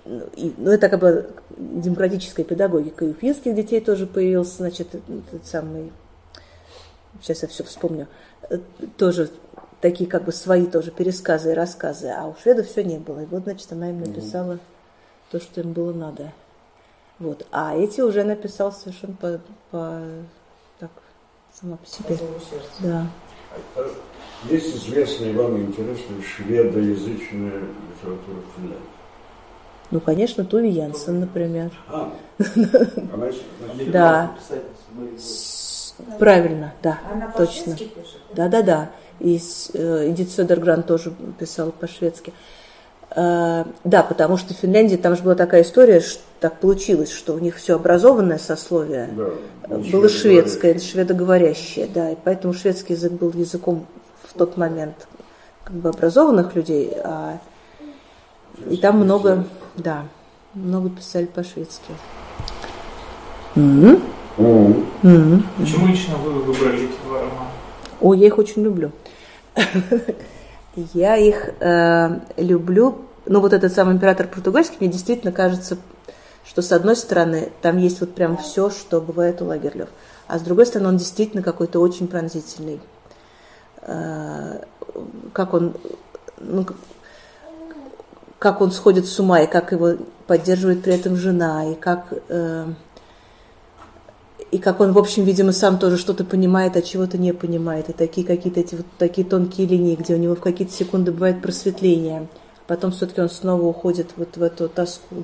[SPEAKER 1] и, ну, это как бы демократическая педагогика. И у финских детей тоже появился, значит, этот самый... Сейчас я все вспомню. Э, тоже такие как бы свои тоже пересказы и рассказы. А у шведов все не было. И вот, значит, она им написала mm то, что им было надо. Вот. А эти уже написал совершенно по, по сама по себе. Да.
[SPEAKER 2] Есть известная вам интересная шведоязычная литература Финляндии?
[SPEAKER 1] Ну, конечно, Туви Янсен, например.
[SPEAKER 2] А,
[SPEAKER 1] да. Правильно, да,
[SPEAKER 5] Она
[SPEAKER 1] точно.
[SPEAKER 5] пишет?
[SPEAKER 1] Да, да, да. И э, Эдит Södergran тоже писал по-шведски. Э, да, потому что в Финляндии там же была такая история, что так получилось, что у них все образованное сословие
[SPEAKER 2] да,
[SPEAKER 1] было шведское, шведоговорящее, да, и поэтому шведский язык был языком в тот момент как бы образованных людей, а и там много, да, много писали по-шведски.
[SPEAKER 3] Mm-hmm. Mm-hmm. Почему лично вы выбрали эти два романа?
[SPEAKER 1] О, я их очень люблю. Я их э, люблю. Ну, вот этот самый император португальский, мне действительно кажется, что с одной стороны, там есть вот прям все, что бывает у Лагерлев, а с другой стороны, он действительно какой-то очень пронзительный. Э, как он, ну, как он сходит с ума, и как его поддерживает при этом жена, и как... Э, и как он, в общем, видимо, сам тоже что-то понимает, а чего-то не понимает. И такие какие-то эти вот такие тонкие линии, где у него в какие-то секунды бывает просветление. Потом все-таки он снова уходит вот в эту тоску.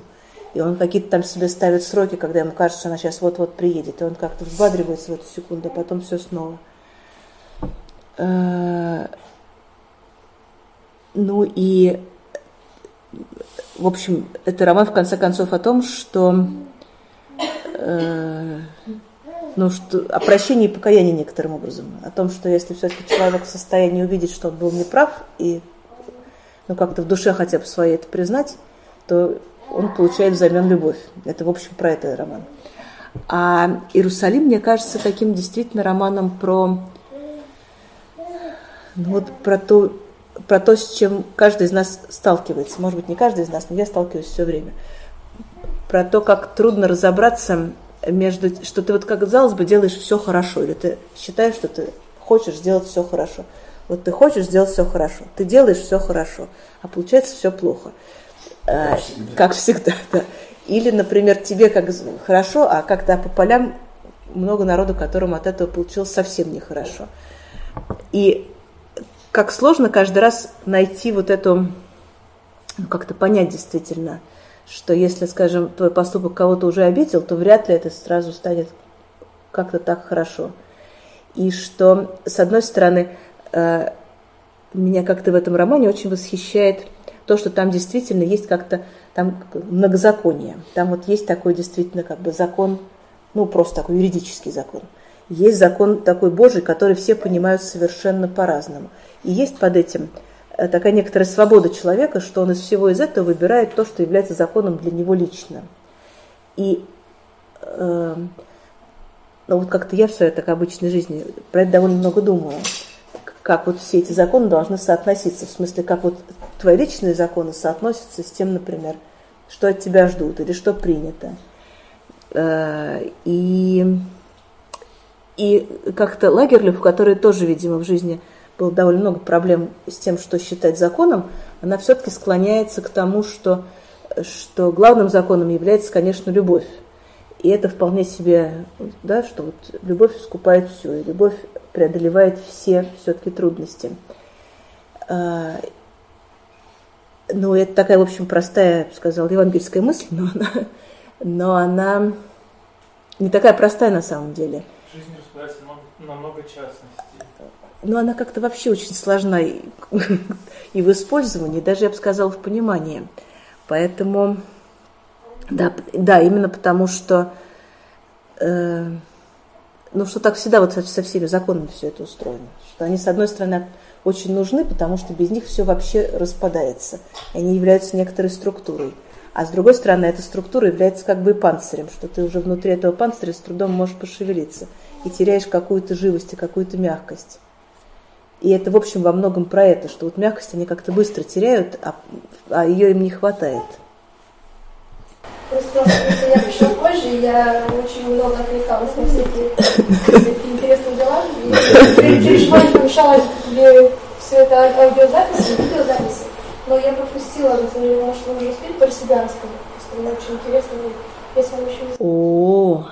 [SPEAKER 1] И он какие-то там себе ставит сроки, когда ему кажется, что она сейчас вот-вот приедет. И он как-то взбадривается в эту секунду, а потом все снова. Э, ну и, в общем, это роман, в конце концов, о том, что э, ну, что, о прощении и покаянии некоторым образом. О том, что если все-таки человек в состоянии увидеть, что он был неправ, и ну, как-то в душе хотя бы своей это признать, то он получает взамен любовь. Это, в общем, про это роман. А Иерусалим, мне кажется, таким действительно романом про, ну, вот, про, то, про то, с чем каждый из нас сталкивается. Может быть, не каждый из нас, но я сталкиваюсь все время. Про то, как трудно разобраться между, что ты вот, как казалось бы, делаешь все хорошо, или ты считаешь, что ты хочешь сделать все хорошо. Вот ты хочешь сделать все хорошо, ты делаешь все хорошо, а получается все плохо. Как всегда. Как всегда, да. Или, например, тебе как хорошо, а как-то по полям много народу, которым от этого получилось совсем нехорошо. И как сложно каждый раз найти вот эту ну, как-то понять действительно, что если, скажем, твой поступок кого-то уже обидел, то вряд ли это сразу станет как-то так хорошо. И что, с одной стороны, э, меня как-то в этом романе очень восхищает то, что там действительно есть как-то там многозаконие. Там вот есть такой действительно как бы закон, ну просто такой юридический закон. Есть закон такой Божий, который все понимают совершенно по-разному. И есть под этим э, такая некоторая свобода человека, что он из всего из этого выбирает то, что является законом для него лично. И э, ну вот как-то я в своей так обычной жизни про это довольно много думаю как вот все эти законы должны соотноситься, в смысле, как вот твои личные законы соотносятся с тем, например, что от тебя ждут или что принято. Э, и, и как-то Лагерлев, который тоже, видимо, в жизни было довольно много проблем с тем, что считать законом, она все-таки склоняется к тому, что, что главным законом является, конечно, любовь. И это вполне себе, да, что вот любовь искупает все, и любовь преодолевает все все-таки трудности. А, ну, это такая, в общем, простая, сказал, евангельская мысль, но она, но она не такая простая на самом деле.
[SPEAKER 3] Жизнь распадается на много частностей.
[SPEAKER 1] Но она как-то вообще очень сложна и, и в использовании, даже, я бы сказала, в понимании. Поэтому, да, да именно потому что э, ну, что так всегда вот со, со всеми законами все это устроено. Что они, с одной стороны, очень нужны, потому что без них все вообще распадается. Они являются некоторой структурой. А с другой стороны, эта структура является как бы и панцирем, что ты уже внутри этого панциря с трудом можешь пошевелиться и теряешь какую-то живость и какую-то мягкость. И это, в общем, во многом про это, что вот мягкость они как-то быстро теряют, а, а ее им не хватает.
[SPEAKER 6] Просто я пришла позже, я очень много отвлекалась на всякие, интересные дела. И переживала, помешала тебе все это аудиозаписи, видеозаписи. Но я пропустила, может, вы уже успели про себя рассказать. Просто мне очень интересно, если вам еще
[SPEAKER 1] О,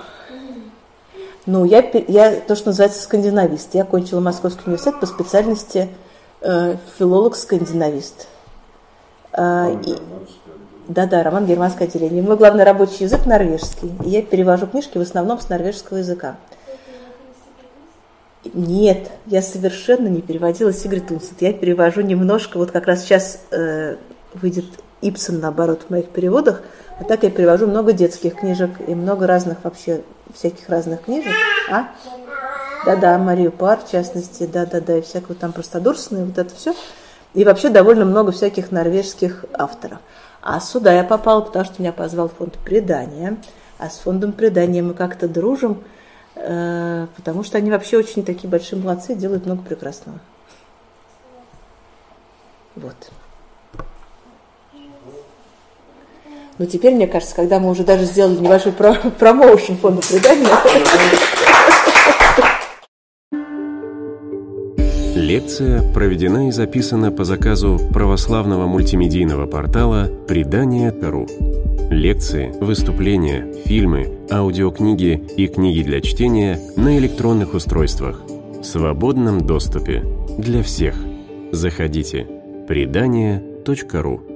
[SPEAKER 1] ну, я, я то, что называется скандинавист. Я окончила Московский университет по специальности э, филолог-скандинавист. Э, и, да-да, роман германское отделение. Мой главный рабочий язык норвежский. И я перевожу книжки в основном с норвежского языка. Нет, я совершенно не переводила Сигрид Унсет. Я перевожу немножко, вот как раз сейчас э, выйдет Ипсон, наоборот, в моих переводах, а так я перевожу много детских книжек и много разных вообще, всяких разных книжек. А? Да-да, Марию Пар, в частности, да-да-да, и всякого там простодурственное, вот это все. И вообще довольно много всяких норвежских авторов. А сюда я попала, потому что меня позвал фонд предания. А с фондом предания мы как-то дружим, э, потому что они вообще очень такие большие молодцы, делают много прекрасного. Вот. Но теперь, мне кажется, когда мы уже даже сделали небольшой промоушен фонда предания,
[SPEAKER 7] Лекция проведена и записана по заказу православного мультимедийного портала «Предание.ру». Лекции, выступления, фильмы, аудиокниги и книги для чтения на электронных устройствах в свободном доступе для всех. Заходите. Предание.ру